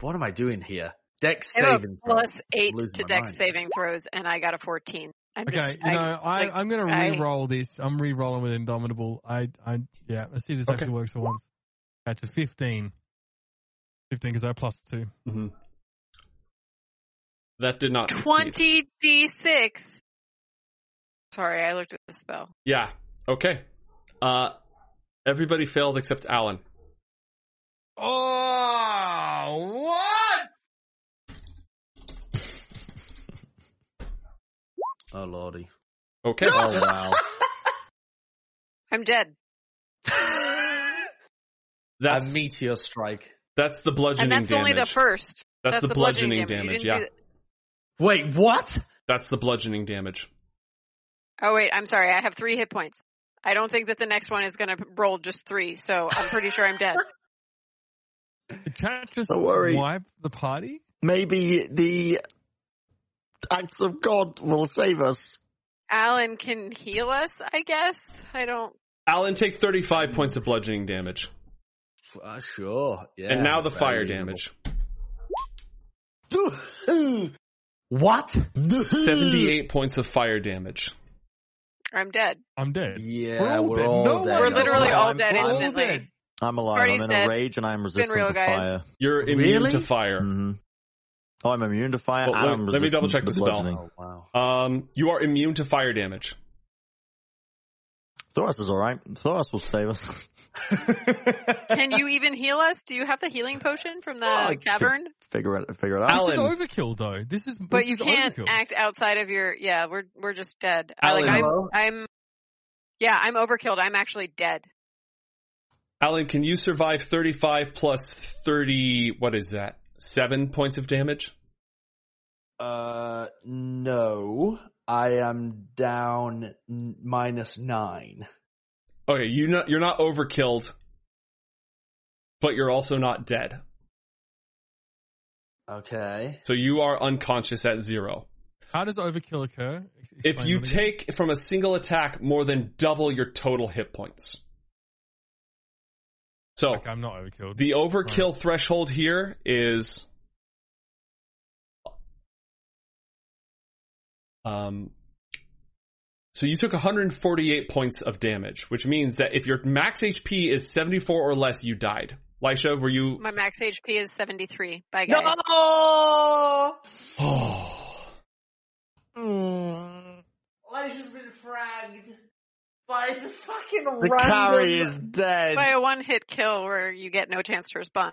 What am I doing here? Dex I have a saving throw. plus eight to my dex mind. saving throws, and I got a 14. I'm Okay, just, you know, I, like, I'm going to re-roll this. I'm re-rolling with Indomitable. I, I, yeah, let's see if this Okay. actually works for once. That's a 15. 15 because I plus two. hmm That did not 20d6. Sorry, I looked at the spell. Yeah. Okay. Uh, everybody failed except Alan. Oh, what? Oh lordy. Okay. Oh wow. I'm dead. That's a meteor strike. that's the bludgeoning And that's damage. only the first. that's, the, bludgeoning, damage. You didn't Yeah. Do- Wait, what? That's the bludgeoning damage. Oh wait, I'm sorry. I have three hit points. I don't think that the next one is going to roll just three, so I'm pretty sure I'm dead. The cat just Don't worry. wipe the party? Maybe the acts of God will save us. Alan can heal us, I guess. I don't. Alan, take 35 points of bludgeoning damage. Uh, sure. Yeah. and now the fire reasonable. damage. What? 78 points of fire damage. I'm dead. I'm dead. Yeah, We're all we're dead. all No dead. We're literally all I'm- dead I'm- instantly. I'm alive. Party's I'm in dead. a rage and I'm resistant real, to guys. fire. You're immune Really? to fire. hmm Oh, I'm immune to fire. Well, and let- let me double check to the spell. Oh wow. Um, you are immune to fire damage. Thoras is alright. Thoras will save us. Can you even heal us? Do you have the healing potion from the Oh, I could- cavern? figure it figure it out. Alan. This is overkill, though. This is But this you is can't overkill. act outside of your. Yeah, we're we're just dead. I, like, I'm, Hello? I'm. Yeah, I'm overkilled. I'm actually dead. Alan, can you survive 35 plus 30, what is that? Seven points of damage? Uh, no. I am down n- minus nine. Okay, you not, you're not overkilled, but you're also not dead. Okay. So you are unconscious at zero. How does overkill occur? Ex- If you that again. take from a single attack more than double your total hit points. So Like, I'm not overkilled. the overkill threshold here is um so you took 148 points of damage, which means that if your max HP is 74 or less, you died. Lisha, were you? My max HP is 73. Bye guys. Oh, Elijah's hmm. been fragged by the fucking the carry is dead. By a one hit kill where you get no chance to respond.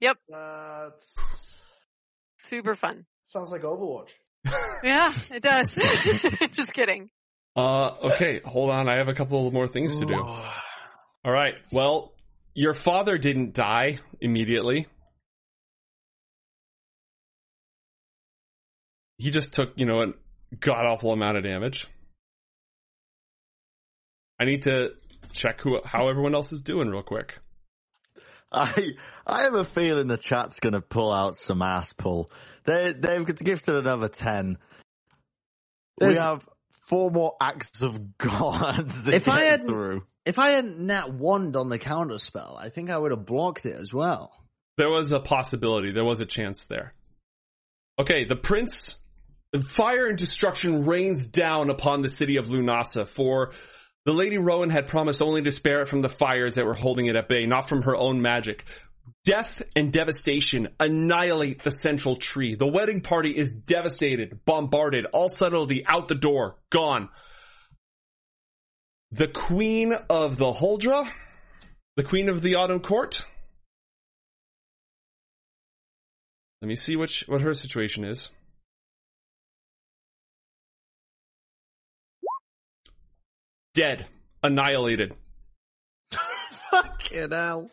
Yep, That's super fun. sounds like Overwatch. Yeah, it does. just kidding. Uh, okay. Hold on, I have a couple more things to do. All right. Well, your father didn't die immediately. He just took, you know, a god awful amount of damage. I need to check who how everyone else is doing real quick. I I have a feeling the chat's gonna pull out some ass pull. They they've gifted another ten. we There's- have four more acts of God to If get I had- through. If I hadn't nat one on the counter spell, I think I would have blocked it as well. There was a possibility, there was a chance there. Okay, the prince fire and destruction rains down upon the city of Lunasa for the Lady Rowan had promised only to spare it from the fires that were holding it at bay, not from her own magic. Death and devastation annihilate the central tree. The wedding party is devastated, bombarded, all subtlety out the door, gone. The queen of the Huldra, the queen of the Autumn Court. Let me see which what her situation is. Dead, annihilated. Fucking hell.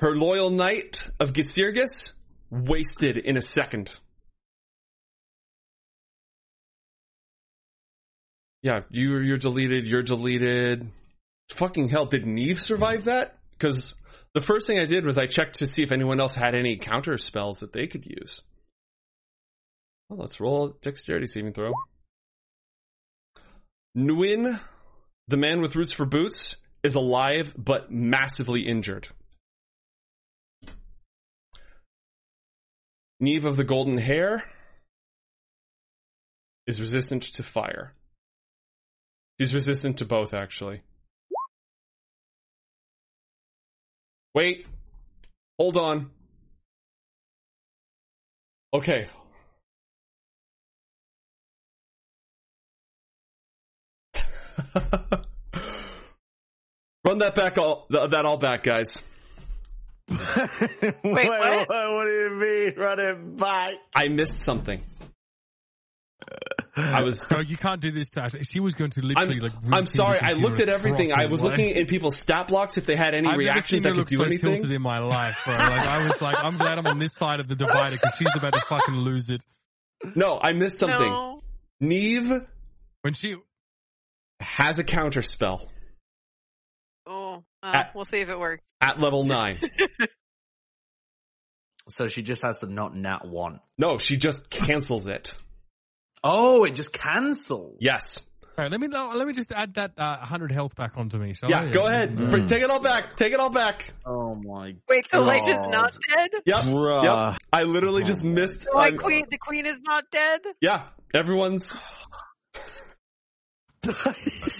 Her loyal knight of Gisirgis wasted in a second. Yeah, you you're deleted. You're deleted. Fucking hell! Did Neve survive that? Because the first thing I did was I checked to see if anyone else had any counter spells that they could use. Well, let's roll dexterity saving throw. Nguyen, the man with roots for boots, is alive but massively injured. Neve of the golden hair is resistant to fire. She's resistant to both, actually. Wait. Hold on. Okay. Run that back all that all back, guys. Wait, what? what do you mean? Run it back. I missed something. I was No, you can't do this to Ashley. She was going to literally I'm, like. I'm sorry. I looked at everything. I was looking in people's stat blocks if they had any I've reactions never that could do so anything. tilted in my life, bro. Like I was like, I'm glad I'm on this side of the divider because she's about to fucking lose it. No, I missed something. No. Neve When she, has a counter spell Oh, well, At- we'll see if it works. at level nine. So she just has to not nat one. no, she just cancels it. Oh, it just cancels. Yes. all right, let me let me just add that uh, 100 health back onto me. Shall Yeah, I? go ahead. Mm. Take it all back. Take it all back. Oh my. Wait, so God. Lisha's not dead? Yep. Bruh. Yep. I literally just missed. So like queen, the queen is not dead? yeah. Everyone's. Let,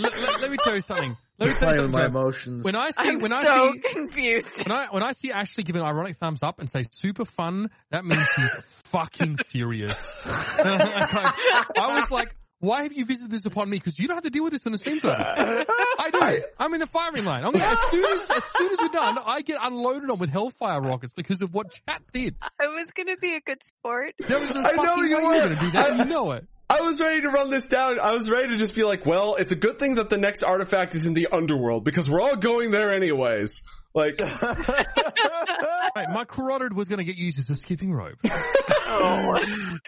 let- let me tell you something. Let me Play with my Joe. emotions. When I see I'm when I see confused. when I when I see Ashley give an ironic thumbs up and say super fun, that means she's fucking furious. I was like, why have you visited this upon me? Because you don't have to deal with this when the stream's over. I do. I'm in the firing line. I'm gonna, as soon as as soon as we're done, I get unloaded on with hellfire rockets because of what chat did. I was gonna be a good sport. There was no I know you way were. you gonna do that. and You know it. I was ready to run this down. I was ready to just be like, well, it's a good thing that the next artifact is in the underworld because we're all going there anyways. Like, Right, my carotid was gonna get used as a skipping rope. oh,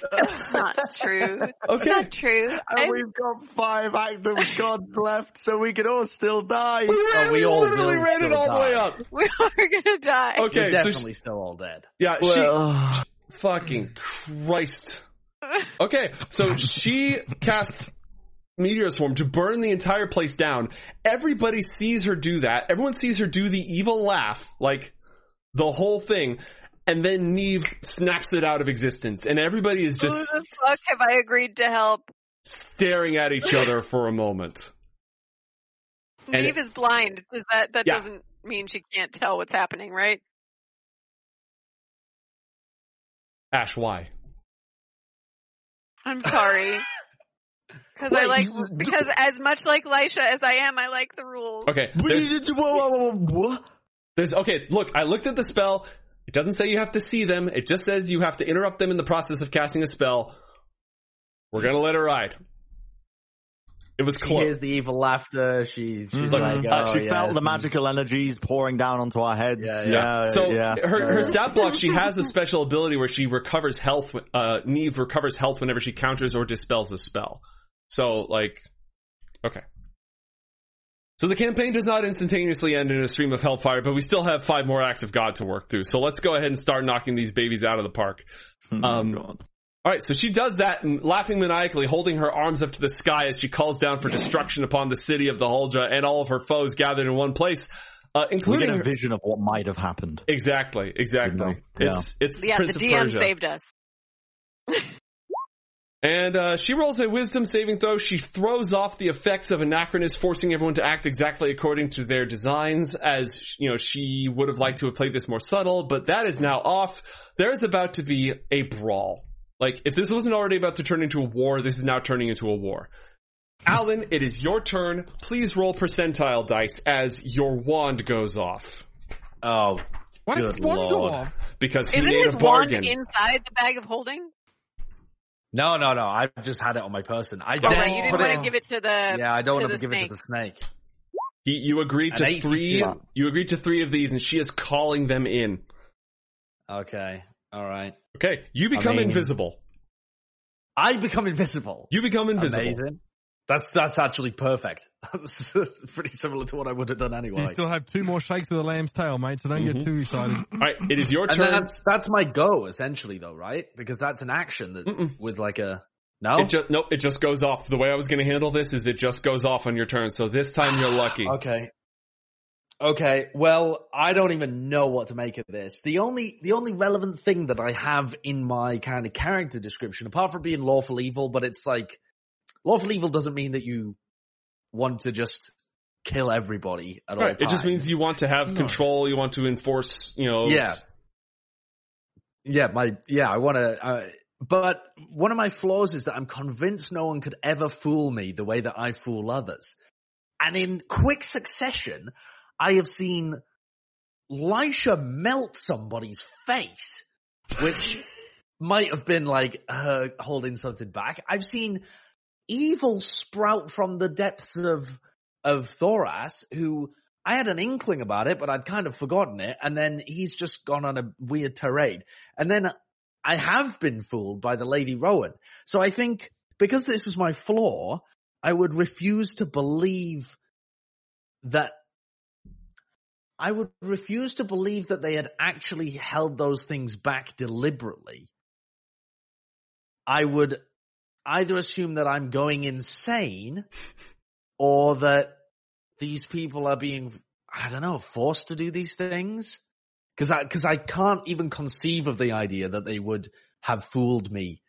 That's not true. okay. Not true. And I'm- we've got five active gods left, so we can all still die. We, ran, we we all literally will ran it still all the way up. we are gonna die. Okay, You're so definitely still all dead. yeah, Well, she fucking Christ. Okay, so she casts Meteor Swarm to burn the entire place down. Everybody sees her do that. Everyone sees her do the evil laugh, like the whole thing, and then Neve snaps it out of existence, and everybody is just. Who the fuck have I agreed to help? staring at each other for a moment. And- Neve is blind. Does that that Yeah. doesn't mean she can't tell what's happening, right? Ash, why? I'm sorry. Because I like you- because as much like Lisha as I am, I like the rules. Okay, there's, whoa, whoa, whoa, whoa. there's okay. Look, I looked at the spell. It doesn't say you have to see them. It just says you have to interrupt them in the process of casting a spell. We're gonna let her ride. It was She close. hears the evil laughter. She, she's Mhm. like, Uh, oh, she yeah, felt the magical energies pouring down onto our heads. Yeah, Yeah, yeah. yeah. So yeah. her her stat block, she has a special ability where she recovers health. Uh, Neve recovers health whenever she counters or dispels a spell. So like, okay. So the campaign does not instantaneously end in a stream of hellfire, but we still have five more acts of God to work through. So let's go ahead and start knocking these babies out of the park. Oh, um, God. All right, so she does that, and laughing maniacally, holding her arms up to the sky as she calls down for destruction upon the city of the Huldra and all of her foes gathered in one place, uh, we including get a vision of what might have happened. exactly, exactly. Yeah. It's it's Yeah, Prince the DM Persia. saved us. And uh, she rolls a wisdom saving throw. She throws off the effects of Anachronus, forcing everyone to act exactly according to their designs, as you know she would have liked to have played this more subtle, but that is now off. There is about to be a brawl. Like if this wasn't already about to turn into a war, this is now turning into a war. Alan, it is your turn. Please roll percentile dice as your wand goes off Oh, Why Good did one go lord. off? because he Isn't made his a wand inside the bag of holding? no, no, no. I just had it on my person. I Oh, don't right, you didn't want to give it to the. Yeah, I don't want to the give it snake. to the snake. He, you agreed to An 80 three. You agreed to three of these, and she is calling them in. Okay. All right. Okay, you become mean- invisible. I become invisible. You become invisible. Amazing. That's that's actually perfect. That's pretty similar to what I would have done anyway. You still have two more shakes of the lamb's tail, mate. So don't Mhm. get too excited. All right, it is your and turn. that's that's my go essentially, though, right? Because that's an action that Mm-mm. with like a no. It just nope. It just goes off. The way I was going to handle this is it just goes off on your turn. So this time you're lucky. Okay. Okay. Well, I don't even know what to make of this. The only the only relevant thing that I have in my kind of character description, apart from being lawful evil, but it's like lawful evil doesn't mean that you want to just kill everybody at all Right. It just means you want to have No. control. You want to enforce. You know. Yeah. Yeah, my yeah, I want to. Uh, but one of my flaws is that I'm convinced no one could ever fool me the way that I fool others. And in quick succession, I have seen Lisha melt somebody's face, which might have been like her holding something back. I've seen evil sprout from the depths of of Thoras, who I had an inkling about it, but I'd kind of forgotten it. And then he's just gone on a weird tirade. And then I have been fooled by the Lady Rowan. So I think because this is my flaw, I would refuse to believe that I would refuse to believe that they had actually held those things back deliberately. I would either assume that I'm going insane or that these people are being, I don't know, forced to do these things. Cause I, cause I can't even conceive of the idea that they would have fooled me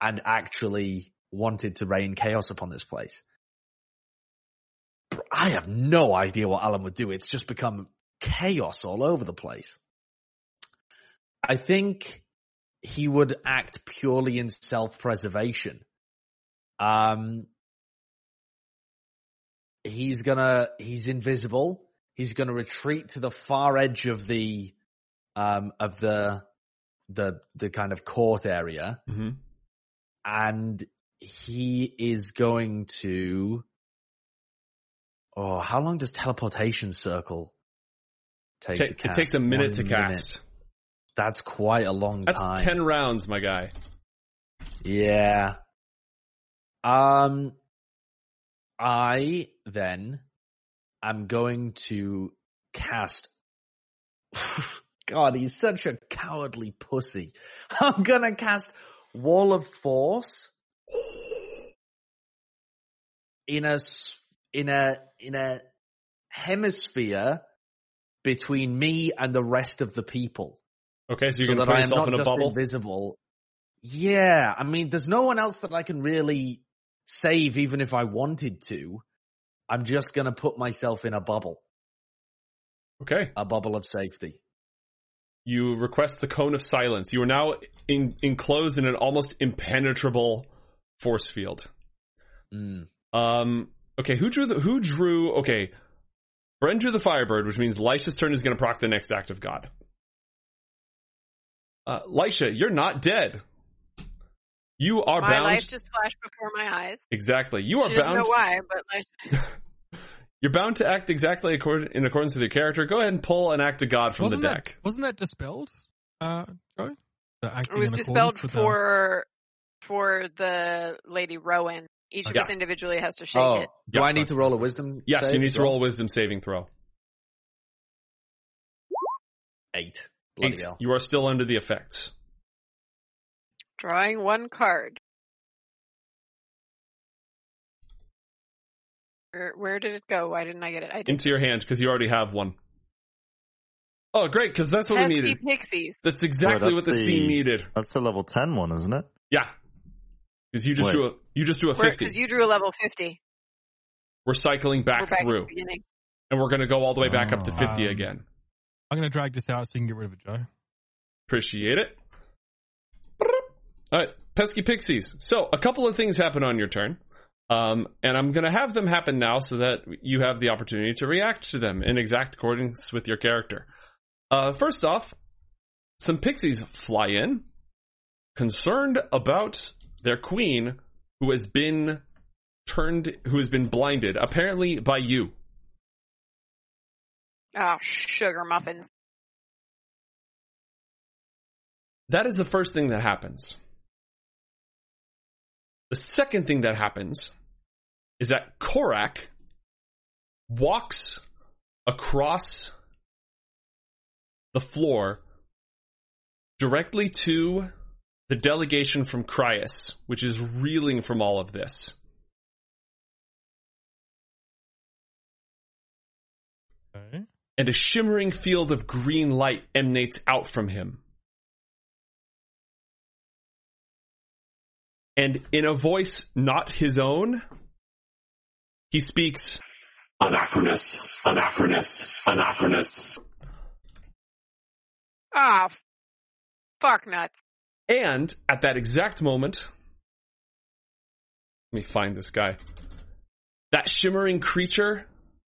and actually wanted to rain chaos upon this place. I have no idea what Alan would do. It's just become chaos all over the place. I think he would act purely in self-preservation. Um, he's gonna, he's invisible. He's gonna retreat to the far edge of the, um, of the, the, the kind of court area hmm and he is going to, oh, how long does teleportation circle take to it takes a minute One to cast. That's quite a long time. That's ten rounds, my guy. Yeah. Um, I then am going to cast. God, he's such a cowardly pussy. I'm gonna cast Wall of Force in a in a in a hemisphere between me and the rest of the people Okay, so you're so going to put yourself in a bubble. invisible. Yeah, I mean, there's no one else that I can really save, even if I wanted to. I'm just gonna put myself in a bubble, Okay. a bubble of safety. You request the cone of silence. You are now in, enclosed in an almost impenetrable force field. Mm. Um. Okay. Who drew the? Who drew? Okay. Bren drew the Firebird, which means Lisha's turn is going to proc the next act of God. Uh, Lisha, you're not dead. You are My bound. My life just flashed before my eyes. exactly. You are She doesn't bound. know why, but like, You're bound to act exactly accord- in accordance with your character. Go ahead and pull an act of God from wasn't the that, deck. Wasn't that dispelled, uh, Joe? It was dispelled accordance with for for the Lady Rowan. Each of us individually has to shake Oh, it. do Yeah. I need to roll a wisdom? Yes, save you need to roll a wisdom saving throw. eight. Bloody Eight. hell. You are still under the effects. Drawing one card. Where, where did it go? Why didn't I get it? I did. into your hand because you already have one. Oh, great! Because that's what we Pesky needed. pixies. That's exactly that's what the, the- scene needed. That's the level 10 one, isn't it? Yeah, because you just Wait. drew a you just drew a fifty. Because you drew a level 50. we're cycling back, We're back through, the and we're going to go all the way back up to Oh. fifty Um, again. I'm going to drag this out so you can get rid of it, Joe. Appreciate it. All right, pesky pixies. So a couple of things happen on your turn, um, and I'm going to have them happen now so that you have the opportunity to react to them in exact accordance with your character. Uh, first off, some pixies fly in, concerned about their queen, who has been turned, who has been blinded, apparently by you. Oh, sugar muffins. That is the first thing that happens. The second thing that happens is that Korak walks across the floor directly to the delegation from Cryas, which is reeling from all of this. Okay. And a shimmering field of green light emanates out from him. And in a voice not his own, he speaks, Anachronous, anachronous, anachronous. Ah, fuck nuts. And at that exact moment, let me find this guy. That shimmering creature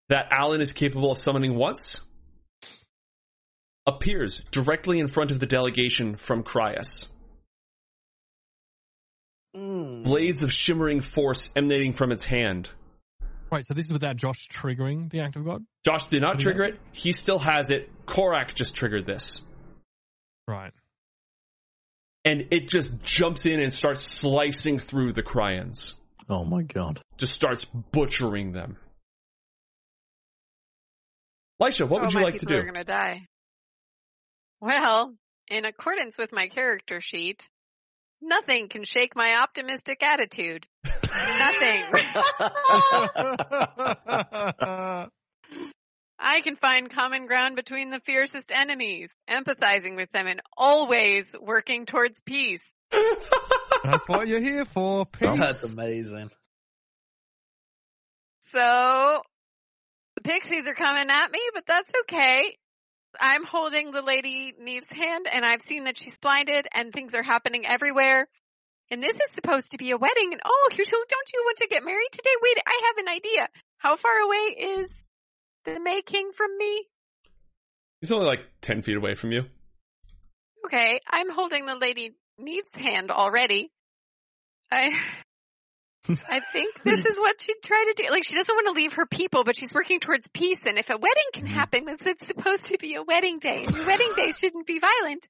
that Alan is capable of summoning once appears directly in front of the delegation from Cryas. Hmm. Blades of shimmering force emanating from its hand. Right, so this is without Josh triggering the act of God? Josh did not Yeah. trigger it. He still has it. Korak just triggered this. Right. And it just jumps in and starts slicing through the Cryans. Oh my god. Just starts butchering them. Lisha, what oh, would you my like to people do? are gonna die. Well, in accordance with my character sheet, nothing can shake my optimistic attitude. nothing. I can find common ground between the fiercest enemies, empathizing with them and always working towards peace. That's what you're here for. Peace. That's amazing. So the pixies are coming at me, but that's okay. I'm holding the lady Neve's hand and I've seen that she's blinded and things are happening everywhere. And this is supposed to be a wedding and oh, you so don't you want to get married today? Wait, I have an idea. How far away is the May King from me? He's only like 10 feet away from you. Okay, I'm holding the lady Neve's hand already. I I think this is what she'd try to do. Like she doesn't want to leave her people, but she's working towards peace. And if a wedding can Mhm. happen, it's, it's supposed to be a wedding day, and your wedding day shouldn't be violent.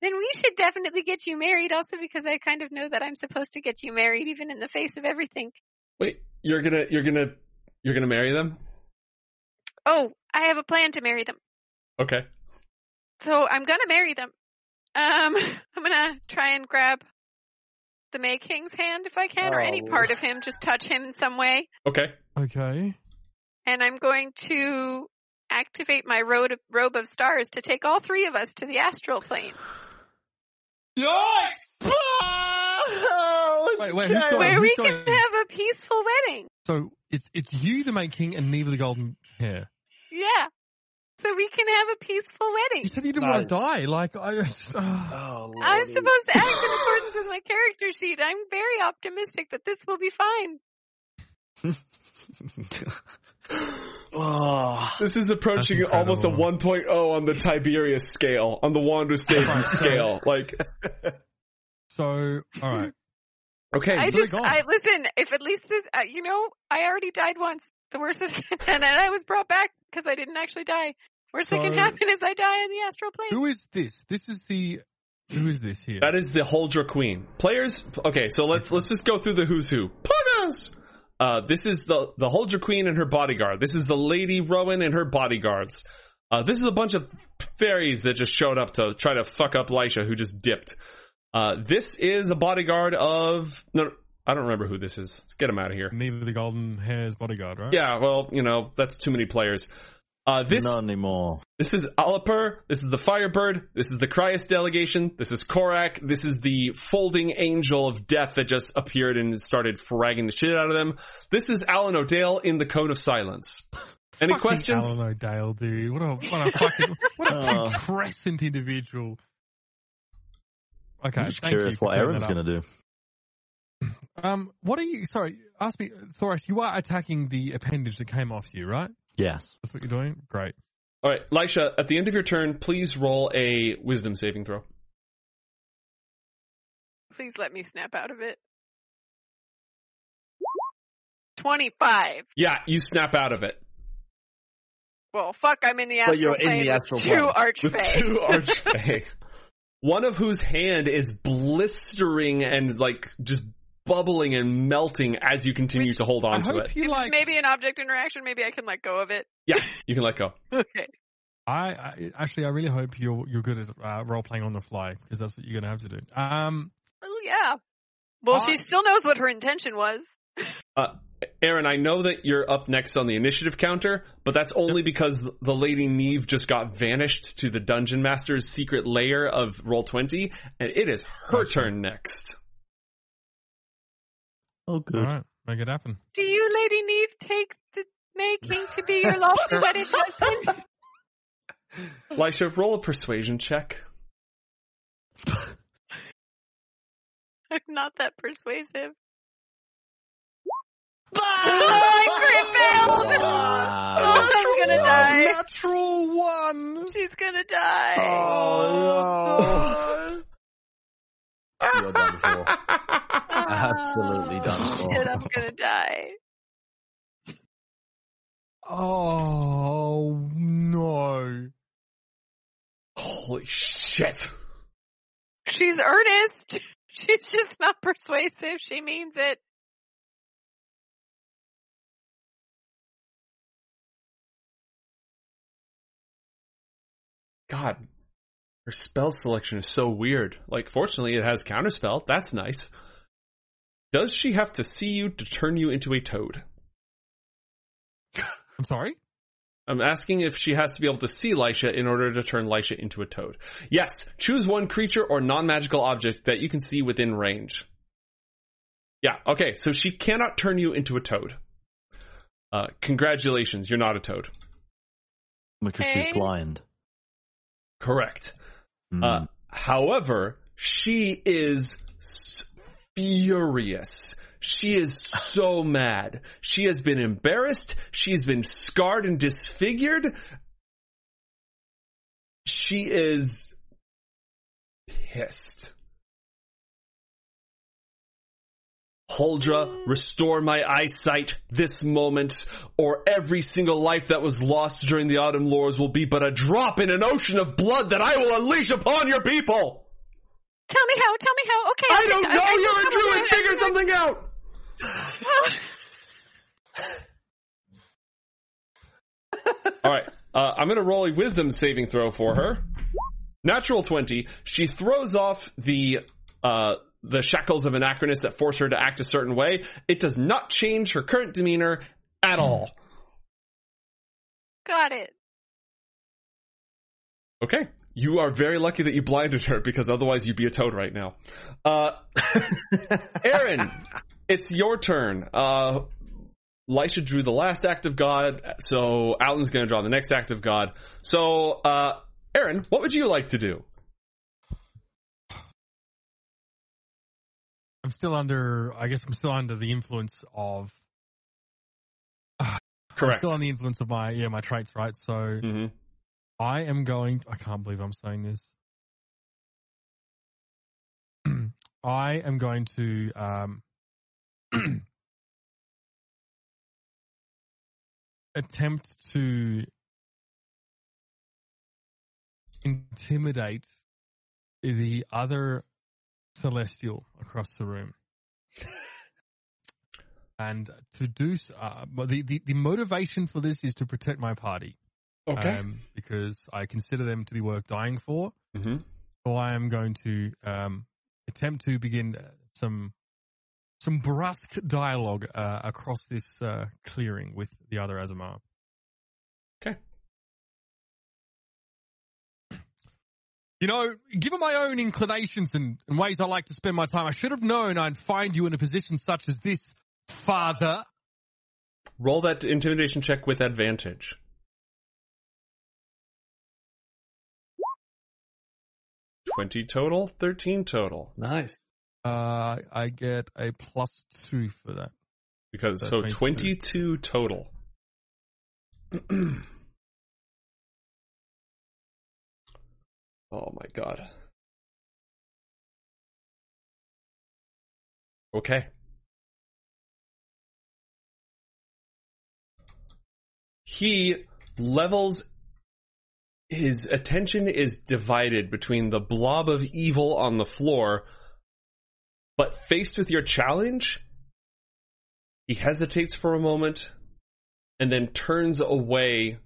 Then we should definitely get you married. Also, because I kind of know that I'm supposed to get you married, even in the face of everything. Wait, you're gonna, you're gonna, you're gonna marry them? Oh, I have a plan to marry them. Okay. So I'm gonna marry them. Um, I'm gonna try and grab the May King's hand if I can, or any Oh. part of him, just touch him in some way. Okay. Okay. And I'm going to activate my robe of, robe of stars to take all three of us to the astral plane, Wait, wait, who's going? where who's we going? can have a peaceful wedding. So it's it's you, the May King, and Neva the Golden Hair. Yeah. So we can have a peaceful wedding. You said you didn't want to die. Like I. Oh, I'm supposed to act in accordance with my character sheet. I'm very optimistic that this will be fine. oh, This is approaching almost a 1.0 on the Tiberius scale, on the Wander Stadium Right, so- scale. Like, so all right. okay, I just. I listen. If at least this, uh, you know, I already died once. The worst that can, and then I was brought back because I didn't actually die. Worst that can happen is I die in the astral plane. Who is this? This is the. Who is this here? that is the Huldra Queen. Players, okay, so let's let's just go through the who's who. Players. Uh, this is the the Huldra Queen and her bodyguard. This is the Lady Rowan and her bodyguards. Uh, this is a bunch of fairies that just showed up to try to fuck up Lisha, who just dipped. Uh, this is a bodyguard of no, I don't remember who this is. Let's get him out of here. Neva the Golden Hair's bodyguard, right? Yeah, well, you know, that's too many players. Uh, this Not anymore. this is Alipur. This is the Firebird. This is the Cryas delegation. This is Korak. This is the folding angel of death that just appeared and started fragging the shit out of them. This is Alan O'Dale in the Cone of Silence. Any Fucking questions? Alan O'Dale, dude. What a what a fucking what a Oh. putrescent individual. Okay, I'm just thank curious you for what Aaron's going to do. Um, what are you? Sorry, ask me, Thoras. You are attacking the appendage that came off you, right? Yes. That's what you're doing. Great. All right, Lisha, at the end of your turn, please roll a wisdom saving throw. Please let me snap out of it. Twenty-five. Yeah, you snap out of it. Well, fuck! I'm in the But you're in plane the with astral two plane. With two archfey. one of whose hand is blistering and like just bubbling and melting as you continue Which- to hold I on to it. you like. maybe an object interaction. Maybe I can let go of it. Yeah, you can let go. Okay. I, I actually, I really hope you're you're good at uh, role playing on the fly because that's what you're gonna have to do. Um, Well, yeah. Well, I- she still knows what her intention was. Aaron, I know that you're up next on the initiative counter, but that's only because the Lady Neve just got vanished to the Dungeon Master's secret layer of Roll20, and it is her Gotcha. turn next. Oh, good. right, make it happen. Do you, Lady Neve, take the May King to be your lawful wedded husband? Lisha, roll a persuasion check. I'm not that persuasive. I failed! Wow. I'm oh, gonna die. Natural one. She's gonna die. Oh, You're done for. Absolutely done for. Shit, I'm gonna die. Oh no. Holy shit. She's earnest. She's just not persuasive. She means it. God, her spell selection is so weird. Like, fortunately, it has counterspell. That's nice. Does she have to see you to turn you into a toad? I'm sorry. I'm asking if she has to be able to see Lisha in order to turn Lisha into a toad. Yes, choose one creature or non-magical object that you can see within range. Yeah, okay, so she cannot turn you into a toad. Uh, congratulations, you're not a toad. because Okay. she's blind. Correct. Mm. Uh, however, she is s- furious. She is so mad. She has been embarrassed. She's been scarred and disfigured. She is pissed. Huldra, restore my eyesight this moment, or every single life that was lost during the Autumn Lores will be but a drop in an ocean of blood that I will unleash upon your people! Tell me how. Tell me how. Okay. I I'll don't know, I- I you're a just- druid, figure something out! Alright, uh, I'm gonna roll a wisdom saving throw for her. Natural 20, she throws off the, uh, the shackles of Anachronus that force her to act a certain way. It does not change her current demeanor at all. Got it. Okay. You are very lucky that you blinded her because otherwise you'd be a toad right now. Uh, Aaron, it's your turn. Uh, Lisha drew the last act of God, so Alan's gonna draw the next act of God. So, uh, Aaron, what would you like to do? I'm still under. I guess I'm still under the influence of. I'm still on the influence of my yeah my traits, right? So hmm I am going. I can't believe I'm saying this. I am going to um, attempt to intimidate the other celestial across the room. and to do so, uh, the, the, the motivation for this is to protect my party Okay. um, because I consider them to be worth dying for. hmm So I am going to um, attempt to begin uh, some some brusque dialogue uh, across this uh, clearing with the other Aasimar. Okay. You know, given my own inclinations and, and ways I like to spend my time, I should have known I'd find you in a position such as this, Father. Roll that intimidation check with advantage. Twenty total, thirteen total. Nice. Uh, I get a plus two for that. Because So so 22. twenty-two total. oh my god. Okay. He levels his attention is divided between the blob of evil on the floor, but faced with your challenge, he hesitates for a moment and then turns away,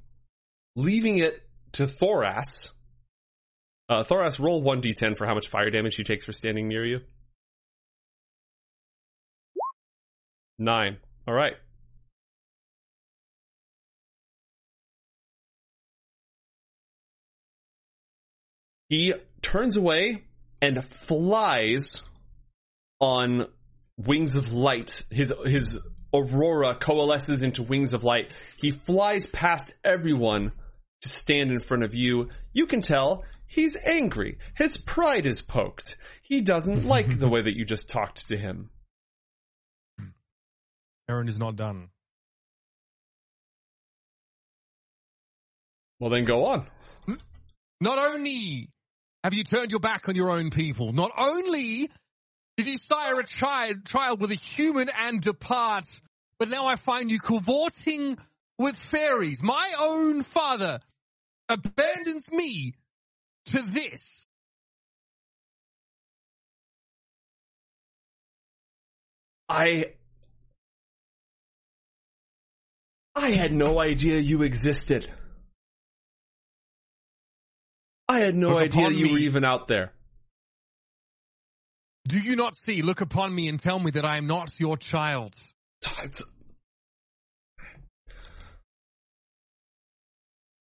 leaving it to Thoras. Uh, Thoras, roll 1d10 for how much fire damage he takes for standing near you. Nine. All right. He turns away and flies on wings of light. His his aurora coalesces into wings of light. He flies past everyone to stand in front of you. You can tell he's angry. His pride is poked. He doesn't like the way that you just talked to him. Hmm. Aaron is not done. Well, then go on. Hmm? Not only have you turned your back on your own people, not only did you sire a child, child with a human and depart, but now I find you cavorting with fairies. My own father abandons me to this. I I had no idea you existed. I had no Look idea you were even out there. Do you not see? Look upon me and tell me that I am not your child. It's-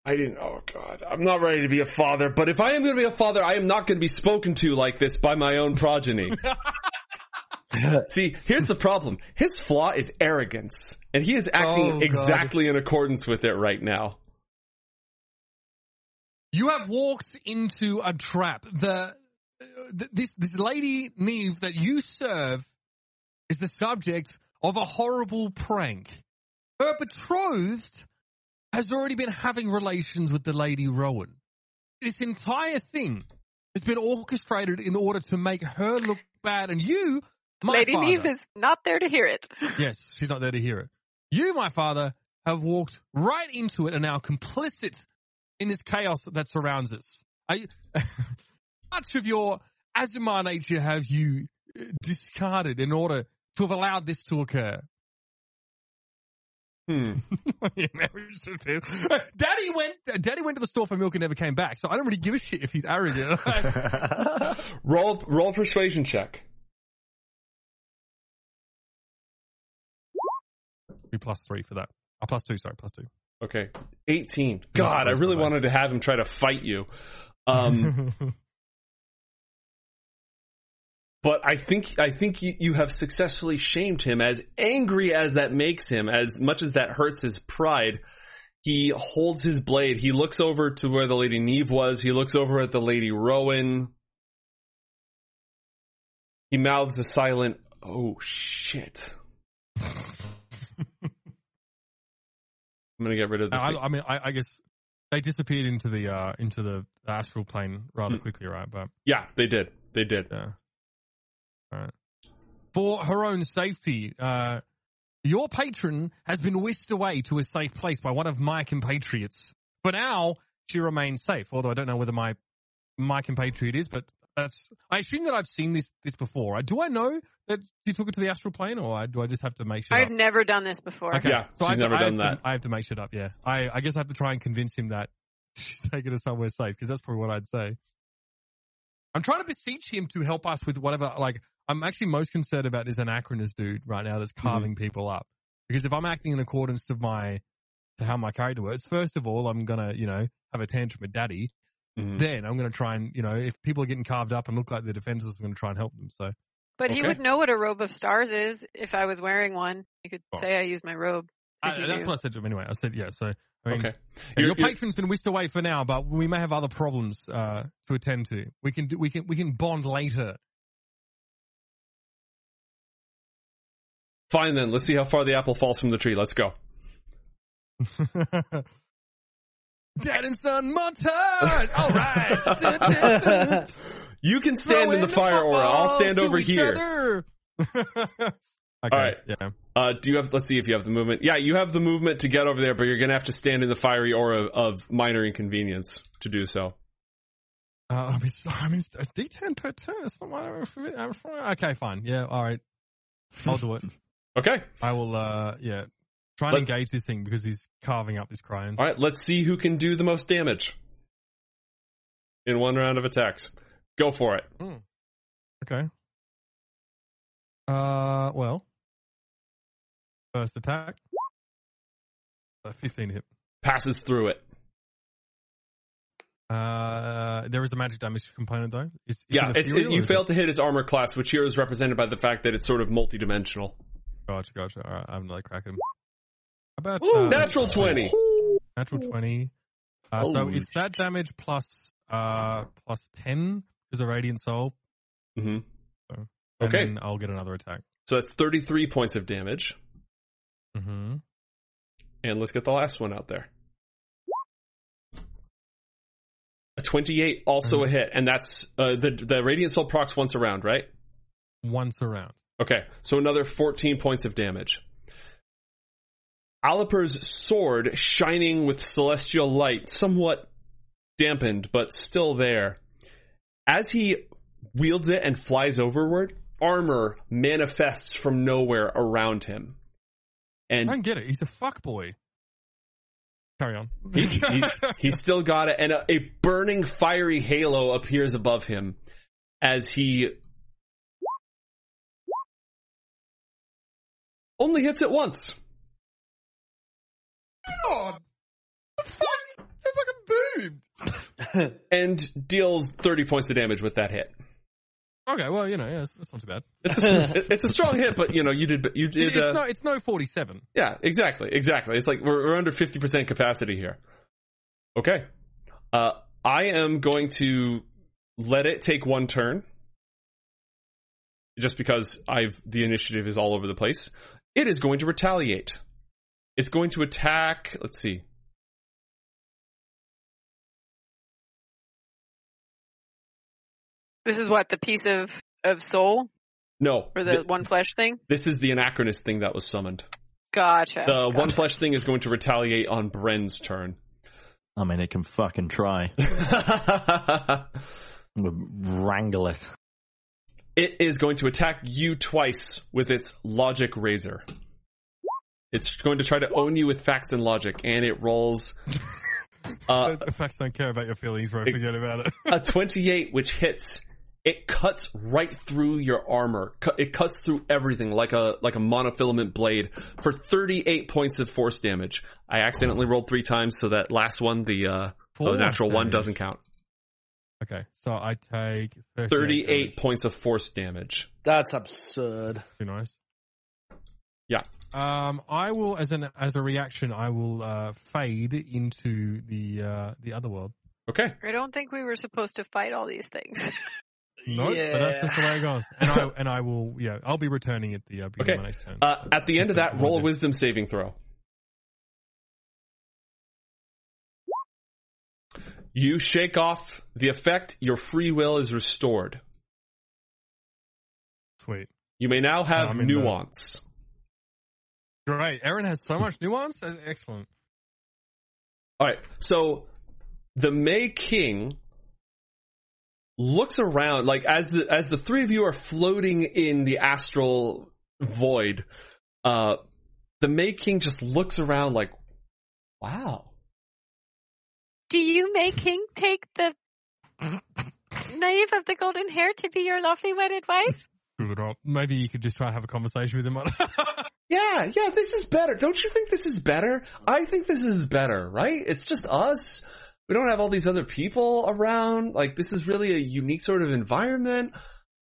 I didn't. Oh God, I'm not ready to be a father. But if I am going to be a father, I am not going to be spoken to like this by my own progeny. See, here's the problem. His flaw is arrogance, and he is acting Oh, exactly in accordance with it right now. You have walked into a trap. The uh, th- this this lady Neve that you serve is the subject of a horrible prank. Her betrothed has already been having relations with the lady Rowan. This entire thing has been orchestrated in order to make her look bad, and you, my Lady father, Neve is not there to hear it. Yes, she's not there to hear it. You, my father, have walked right into it and are complicit in this chaos that surrounds us. I, much of your Aasimar nature have you uh, discarded in order to have allowed this to occur? Hmm. Daddy went. Daddy went to the store for milk and never came back. So I don't really give a shit if he's arrogant. roll roll persuasion check. Be plus three for that. Oh, plus two. Sorry, plus two. Okay, eighteen. God, I really wanted to have him try to fight you. Um, but I think I think you, you have successfully shamed him. As angry as that makes him, as much as that hurts his pride, he holds his blade. He looks over to where the lady Neve was. He looks over at the lady Rowan. He mouths a silent, "Oh shit." I'm gonna get rid of the. I, I mean, I, I guess they disappeared into the uh, into the astral plane rather Hmm. quickly, right? But yeah, they did. They did. yeah, all right. For her own safety, uh, your patron has been whisked away to a safe place by one of my compatriots. For now, she remains safe. Although I don't know whether my my compatriot is, but that's. I assume that I've seen this this before. Do I know that you took it to the astral plane, or do I just have to make sure? I've never done this before. Okay. Yeah, so she's I never I done to- that. I have to make shit up. Yeah, I, I guess I have to try and convince him that she's taking us somewhere safe because that's probably what I'd say. I'm trying to beseech him to help us with whatever. Like, I'm actually most concerned about this anachronist dude right now that's Mm-hmm. carving people up. Because if I'm acting in accordance to my to how my character works, first of all, I'm gonna you know have a tantrum with daddy. Mhm. Then I'm gonna try and you know if people are getting carved up and look like they're defenseless, I'm gonna try and help them. So But he would know what a robe of stars is if I was wearing one. You could Oh. say I use my robe. I, that's knew. what I said to him anyway. I said yeah. So I mean, Okay. And You're- your you're- patron's been whisked away for now, but we may have other problems uh, to attend to. We can do, we can we can bond later. Fine then. Let's see how far the apple falls from the tree. Let's go. Dad and son montage. All right. Dun, dun, dun. You can stand in the fire aura. I'll stand over here. other. okay. All right. Yeah. Uh, do you have? Let's see if you have the movement. Yeah, you have the movement to get over there, but you're gonna have to stand in the fiery aura of minor inconvenience to do so. Uh, I mean, I mean, it's D10 per turn. It's not my, okay, fine. Yeah, all right. I'll do it. Okay. I will. uh Yeah, try and Let- engage this thing because he's carving up this cryon. All right. Let's see who can do the most damage in one round of attacks. Go for it. Okay. Uh, well, first attack, uh, fifteen hit. Passes through it. Uh, there is a magic damage component though. Is, is Yeah, it it's, it, you is failed to hit its armor class, which here is represented by the fact that it's sort of multidimensional. Gotcha, gotcha. All right, I'm like cracking. How about Ooh, uh, natural twenty. natural twenty? Uh, so Holy it's that damage plus uh plus ten is a radiant soul. Mm-hmm. And Okay. then I'll get another attack. So that's thirty-three points of damage, Mm-hmm. and let's get the last one out there. A twenty-eight, also a hit, and that's uh, the the radiant soul procs once around, right? Once around. Okay, so another 14 points of damage. Aliper's sword, shining with celestial light, somewhat dampened, but still there. As he wields it and flies overward, armor manifests from nowhere around him. And I don't get it. He's a fuck boy. Carry on. he, he, he's still got it, and a, a burning fiery halo appears above him as he only hits it once. God. The fuck? It fucking boomed. and deals 30 points of damage with that hit. Okay, well, you know, yeah, that's, that's not too bad. It's a, it's a strong hit, but you know, you did, you did, it's, uh, no, it's no 47. yeah, exactly, exactly. It's like we're, we're under 50% capacity here. Okay. Uh, I am going to let it take one turn. Just because I've, the initiative is all over the place. It is going to retaliate. It's going to attack, let's see. This is what the piece of of soul No. or the thi- one flesh thing. this is the anachronist thing that was summoned. Gotcha. The Gotcha. one flesh thing is going to retaliate on Bren's turn. I mean, it can fucking try. Wrangle it. it is going to attack you twice with its logic razor. It's going to try to own you with facts and logic, and it rolls uh, the facts don't care about your feelings, bro. Forget about it. a 28, which hits. It cuts right through your armor. It cuts through everything like a like a monofilament blade for 38 points of force damage. I accidentally rolled three times, so that last one, the uh, the Force natural one, doesn't count. Okay, so I take 38. 38 points of force damage. That's absurd. Too nice. Yeah. Um, I will, as an as a reaction, I will uh, fade into the uh, the other world. Okay. I don't think we were supposed to fight all these things. No, but that's just the way it goes. And I and I will, yeah, I'll be returning at the uh, beginning Okay. of my next turn. Uh, at the end of that, roll a wisdom saving throw. You shake off the effect. Your free will is restored. Sweet, You may now have I'm in the- nuance. great. Aaron has so much nuance. That's excellent. All right. So the May King looks around like as the as the three of you are floating in the astral void. Uh, the May King just looks around like, "Wow, Do you, May King, take the knave of the golden hair to be your lovely wedded wife? Maybe you could just try and have a conversation with him. On Yeah, yeah, this is better. Don't you think this is better? I think this is better, right? It's just us. We don't have all these other people around. Like, this is really a unique sort of environment.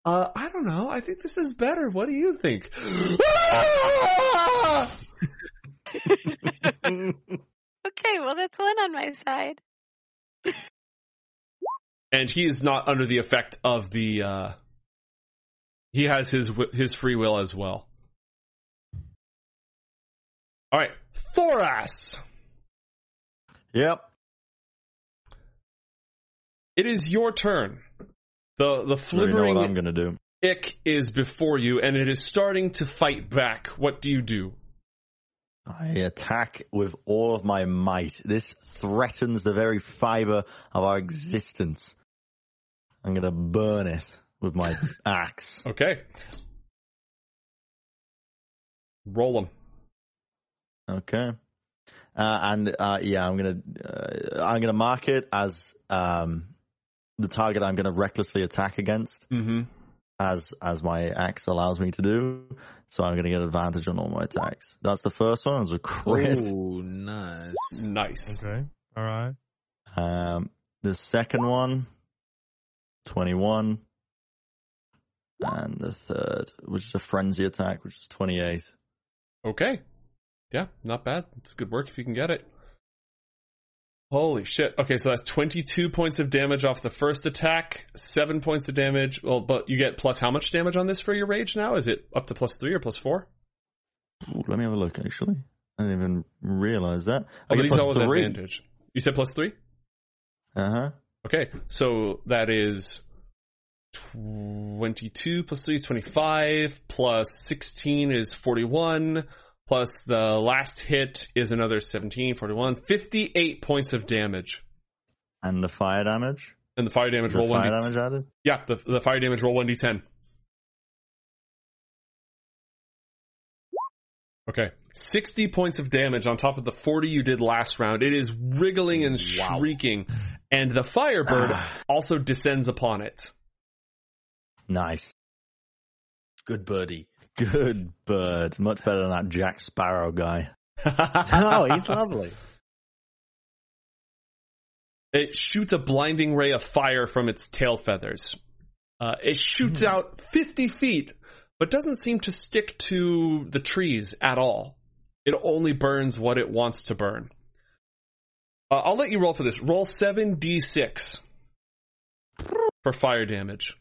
Uh, I don't know. I think this is better. What do you think? Okay, well, that's one on my side. and he is not under the effect of the, uh, he has his, his free will as well. All right. Thoras. Yep. It is your turn. The, the I already know flimmering I'm gonna do. Ick is before you, and it is starting to fight back. What do you do? I attack with all of my might. This threatens the very fiber of our existence. I'm gonna burn it with my axe. Okay. Roll them. Okay. Uh, and uh, yeah, I'm gonna uh, I'm gonna mark it as um, the target I'm gonna recklessly attack against, Mm-hmm. as as my axe allows me to do. So I'm gonna get advantage on all my attacks. That's the first one. It's a crit. Oh, nice. Nice. Okay. All right. Um, the second one, 21. And the third, which is a frenzy attack, which is 28. Okay. Yeah, not bad. It's good work if you can get it. Holy shit. Okay, so that's 22 points of damage off the first attack, 7 points of damage. Well, but you get plus how much damage on this for your rage now? Is it up to plus 3 or plus 4? Ooh, let me have a look, actually. I didn't even realize that. Oh, I get these all plus three. advantage. You said plus 3? Uh-huh. Okay, so that is 22 plus 3 is 25, plus 16 is 41, plus the last hit is another 17, 41, 58 points of damage. And the fire damage? And the fire damage the roll fire 1d10. damage added? Yeah, the, the fire damage roll 1d10. Okay. 60 points of damage on top of the 40 you did last round. It is wriggling and Wow. shrieking. And the firebird Ah. also descends upon it. Nice. Good birdie. Good bird. Much better than that Jack Sparrow guy. no, he's lovely. It shoots a blinding ray of fire from its tail feathers. Uh, it shoots out 50 feet, but doesn't seem to stick to the trees at all. It only burns what it wants to burn. Uh, I'll let you roll for this. Roll 7d6 for fire damage.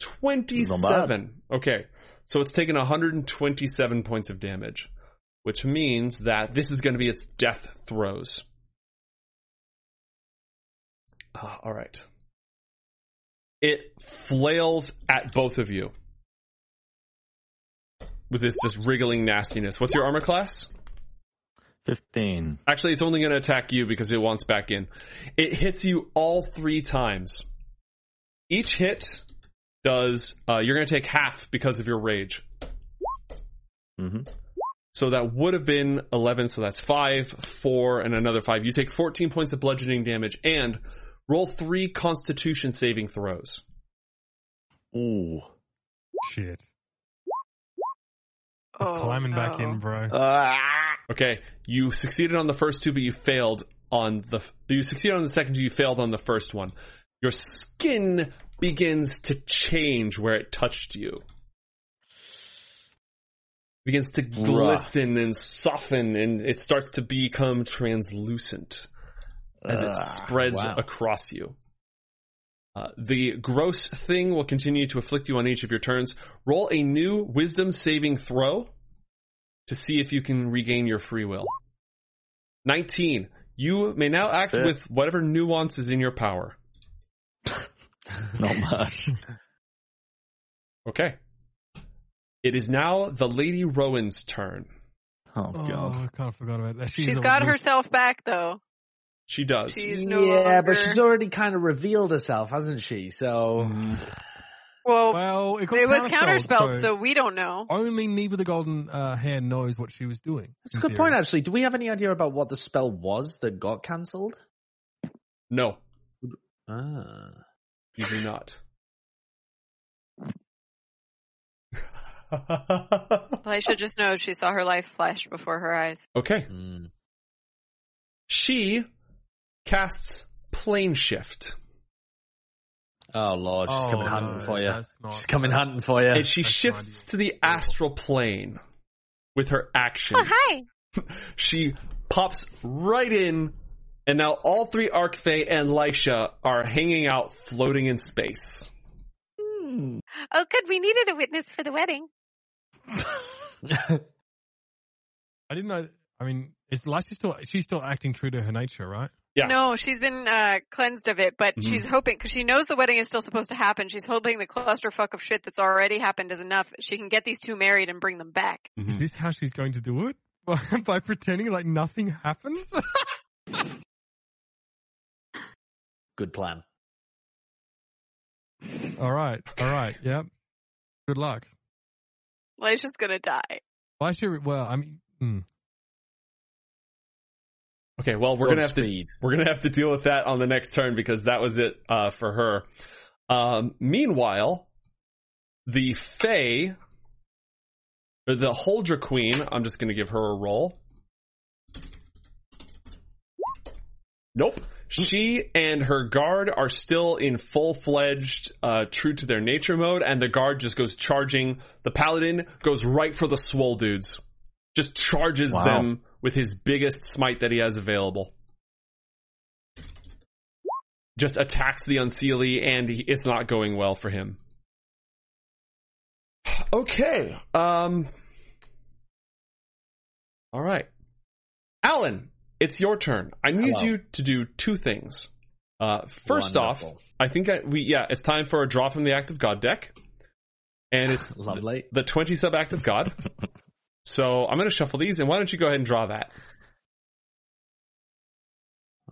27. Okay. So it's taken 127 points of damage, which means that this is going to be its death throws. Ah, all right. It flails at both of you with its just wriggling nastiness. What's your armor class? 15. Actually, it's only going to attack you because it wants back in. It hits you all three times. Each hit does, uh, you're going to take half because of your rage. hmm So that would have been 11, so that's 5, 4, and another 5. You take 14 points of bludgeoning damage and roll 3 constitution saving throws. Ooh. Shit. Oh, Climbing back in, bro. Ah! Okay, you succeeded on the first two, but you failed on the, you succeeded on the second two, you failed on the first one. Your skin begins to change where it touched you. Begins to glisten and soften and it starts to become translucent. as it Ah, spreads wow. across you. Uh, the gross thing will continue to afflict you on each of your turns. Roll a new wisdom saving throw to see if you can regain your free will. 19. You may now act with whatever nuance is in your power. Not much. Okay. It is now the Lady Rowan's turn. Oh, Oh, God. I kind of forgot about that. She's a got loose- herself back though. She does. She's no yeah, longer... but she's already kind of revealed herself, hasn't she? So well, Well, it, got it was counterspelled, counterspelled, so we don't know. only me with the golden uh, hair knows what she was doing. that's a good theory. point. Actually, do we have any idea about what the spell was that got cancelled? No, Ah, you do not. Elisha just knows she saw her life flash before her eyes. okay. mm. She casts plane shift. oh lord, she's Oh, coming hunting no, for you. that's not- She's coming hunting for you. and she That's shifts to the astral plane with her action. Oh, hi. She pops right in, and now all three Archfey and Lisha are hanging out, floating in space. Hmm. Oh, good. We needed a witness for the wedding. I didn't know. I mean, is Lisha still? She's still acting true to her nature, right? Yeah. No, she's been uh, cleansed of it, but Mhm. she's hoping because she knows the wedding is still supposed to happen. She's hoping the clusterfuck of shit that's already happened is enough. She can get these two married and bring them back. Is Mhm. this how she's going to do it? By, by pretending like nothing happens? Good plan. all right, all right, yep. Good luck. Lisha's gonna die. Why should well? I mean, hmm. Okay, well we're gonna have to we're gonna have to deal with that on the next turn because that was it uh, for her. Um, meanwhile, the Fae or the Huldra Queen, I'm just gonna give her a roll. Nope. She and her guard are still in full fledged, uh, true to their nature mode, and the guard just goes charging. The paladin goes right for the swole dudes. Just charges Wow. them with his biggest smite that he has available. Just attacks the unseelie, and he, it's not going well for him. Okay. Um. All right. Alan, it's your turn. I need Hello. you to do two things. Uh, first off, I think I, we yeah, it's time for a draw from the Act of God deck, and it's Lovely. the twenty sub Act of God. so I'm going to shuffle these, and why don't you go ahead and draw that?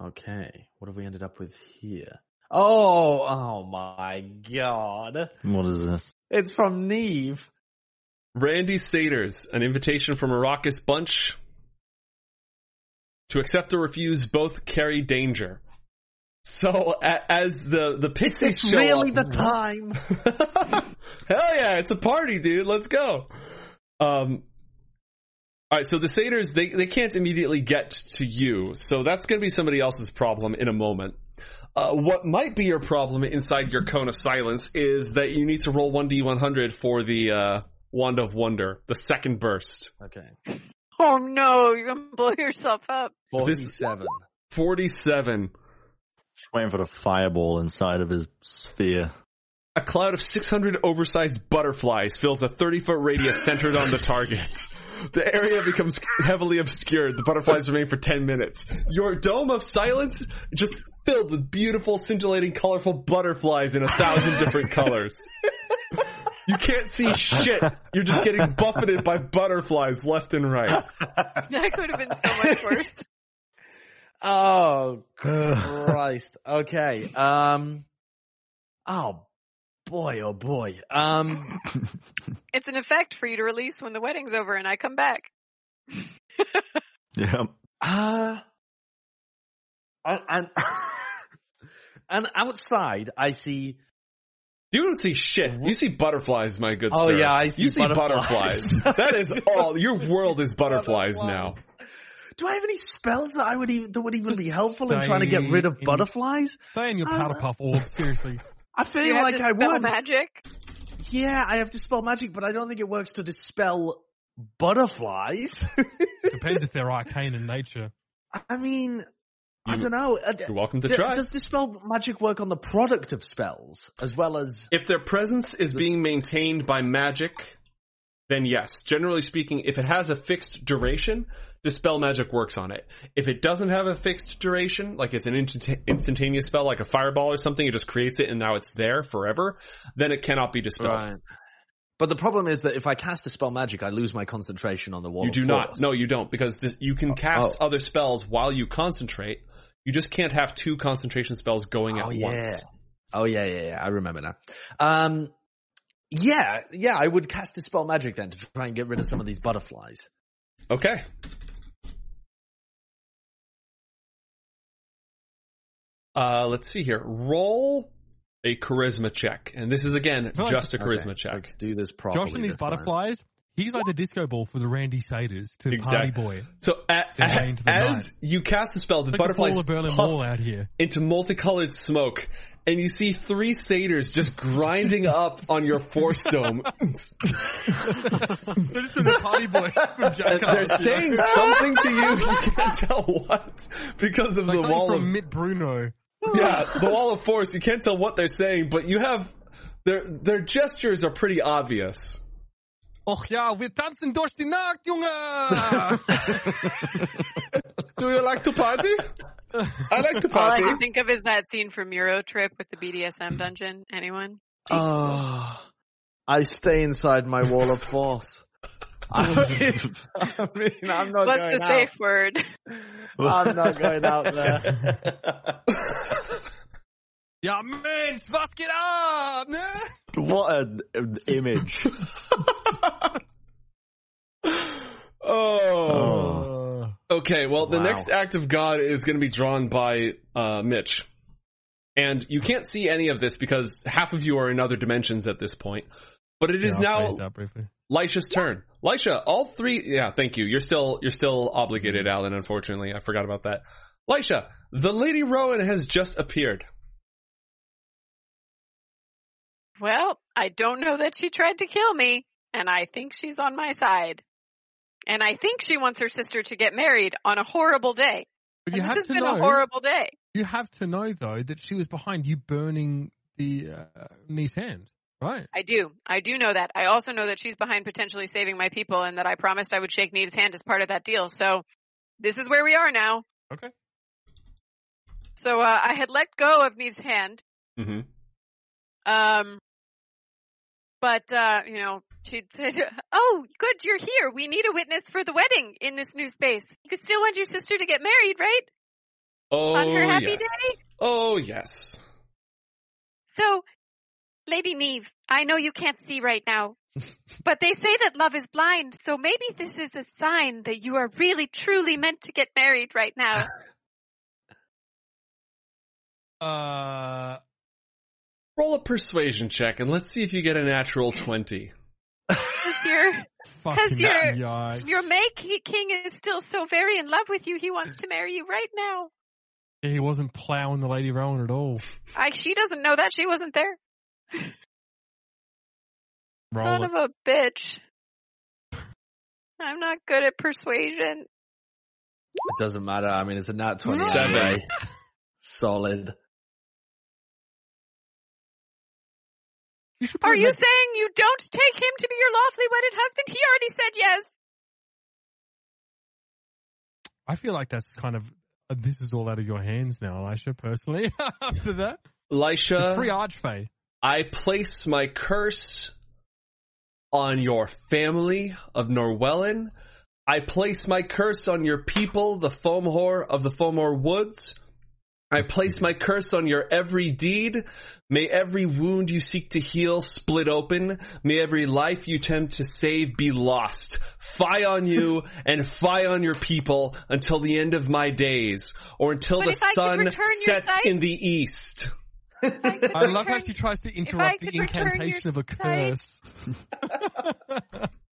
Okay, what have we ended up with here? Oh, oh my god. What is this? It's from Neve. Randy Satyrs, an invitation from a raucous bunch. To accept or refuse both carry danger. So a- as the the pixies It's show really up, the time. Hell yeah, it's a party, dude. Let's go. Um, all right, so the satyrs they they can't immediately get to you, so that's going to be somebody else's problem in a moment. Uh, what might be your problem inside your cone of silence is that you need to roll one d one hundred for the uh, wand of wonder, the second burst. Okay. Oh no, you're gonna blow yourself up. 47. Forty seven. Just waiting for the fireball inside of his sphere. A cloud of 600 oversized butterflies fills a 30 foot radius centered on the target. The area becomes heavily obscured. The butterflies remain for 10 minutes. Your dome of silence just filled with beautiful, scintillating, colorful butterflies in a thousand different colors. You can't see shit. You're just getting buffeted by butterflies left and right. That could have been so much worse. Oh, Christ. Okay. Um, oh, boy, oh boy. Um, It's an effect for you to release when the wedding's over and I come back. Yeah. uh, and, and, and outside I see, You don't see shit. You see butterflies, my good Oh, sir. yeah, I see You see butterflies. butterflies. that is all. Your world is butterflies now. do I have any spells that I would even, that would even be helpful in trying to get rid of Stay in- butterflies? Stay in your Uh, powder puff orb, seriously. I feel You have like to I spell would. magic. Yeah, I have to spell magic, but I don't think it works to dispel butterflies. Depends if they're arcane in nature. I mean, I don't know. Uh, You're welcome to d- try. Does dispel magic work on the product of spells as well as? If their presence is being maintained by magic, then yes. Generally speaking, if it has a fixed duration, dispel magic works on it. If it doesn't have a fixed duration, like it's an instant- instantaneous spell, like a fireball or something, it just creates it and now it's there forever, then it cannot be dispelled. But the problem is that if I cast dispel magic, I lose my concentration on the wall. You do not. No, you don't, because this, you can cast Oh. other spells while you concentrate. You just can't have two concentration spells going Oh at yeah. once. Oh yeah, yeah, yeah. I remember now. Um, yeah, yeah. I would cast dispel magic then to try and get rid of some of these butterflies. Okay. Uh, let's see here. Roll a charisma check, and this is again Right. just a charisma Okay, check. Let's do this properly. Josh and these this time. He's like the disco ball for the Randy Satyrs to Exact- Party Boy. So a, a- as you cast the spell, the Like butterflies puff Wall out here. into multicolored smoke, and you see three satyrs just grinding up on your force dome. They're just in the Party Boy from they're saying something to you. You can't tell what because of like the wall from of Mitt Bruno. yeah, the wall of force. You can't tell what they're saying, but you have their their gestures are pretty obvious. Och ja, wir tanzen durch die Nacht, Junge! Do you like to party? I like to All I can think of is that scene from Euro Trip with the BDSM dungeon. Anyone? Oh, I stay inside my wall of force. I mean, I mean, I'm not What's going the out. safe word? I'm not going out there. Ja, Mensch, was geht er ab? Ne? what an, an image. oh. Okay, well, the next act of God is going to be drawn by uh, Mitch. And you can't see any of this because half of you are in other dimensions at this point. But it is Yeah, I'll now phrase that briefly. Lisha's turn. Lisha, all three. Yeah, thank you. You're still you're still obligated, Alan. Unfortunately, I forgot about that. Lisha, the Lady Rowan has just appeared. Well, I don't know that she tried to kill me, and I think she's on my side. And I think she wants her sister to get married on a horrible day. But And you this has been know. a horrible day. You have to know though that she was behind you burning the uh, hand, right? I do. I do know that. I also know that she's behind potentially saving my people and that I promised I would shake Neve's hand as part of that deal. So this is where we are now. Okay. So uh, I had let go of Neve's hand. Mm-hmm. Um, but, uh, you know, she said, Oh, good, you're here. We need a witness for the wedding in this new space. You could still want your sister to get married, right? Oh On her happy yes. day? Oh yes. So, Lady Neve, I know you can't see right now, but they say that love is blind, so maybe this is a sign that you are really truly meant to get married right now. Uh, Roll a persuasion check and let's see if you get a natural twenty. Because your, fucking you're- yikes. your May King is still so very in love with you, he wants to marry you right now. Yeah, he wasn't plowing the Lady Rowan at all. I, she doesn't know that, she wasn't there. Roll Son it. of a bitch. I'm not good at persuasion. It doesn't matter. I mean, it's a nat 20 Seven. anyway. Solid. Are you that- saying you don't take him to be your lawfully wedded husband? He already said yes. I feel like that's kind of uh, this is all out of your hands now, Elisha. Personally, after that, Elisha, free Lisha, archfey. I place my curse on your family of Norwellen. I place my curse on your people, the Foamhor of the Foamhor Woods. I place my curse on your every deed. May every wound you seek to heal split open. May every life you attempt to save be lost. Fie on you and fie on your people until the end of my days, or until But the if I could sun sets sight- in the east. I love how she tries to interrupt the could return your incantation of a curse.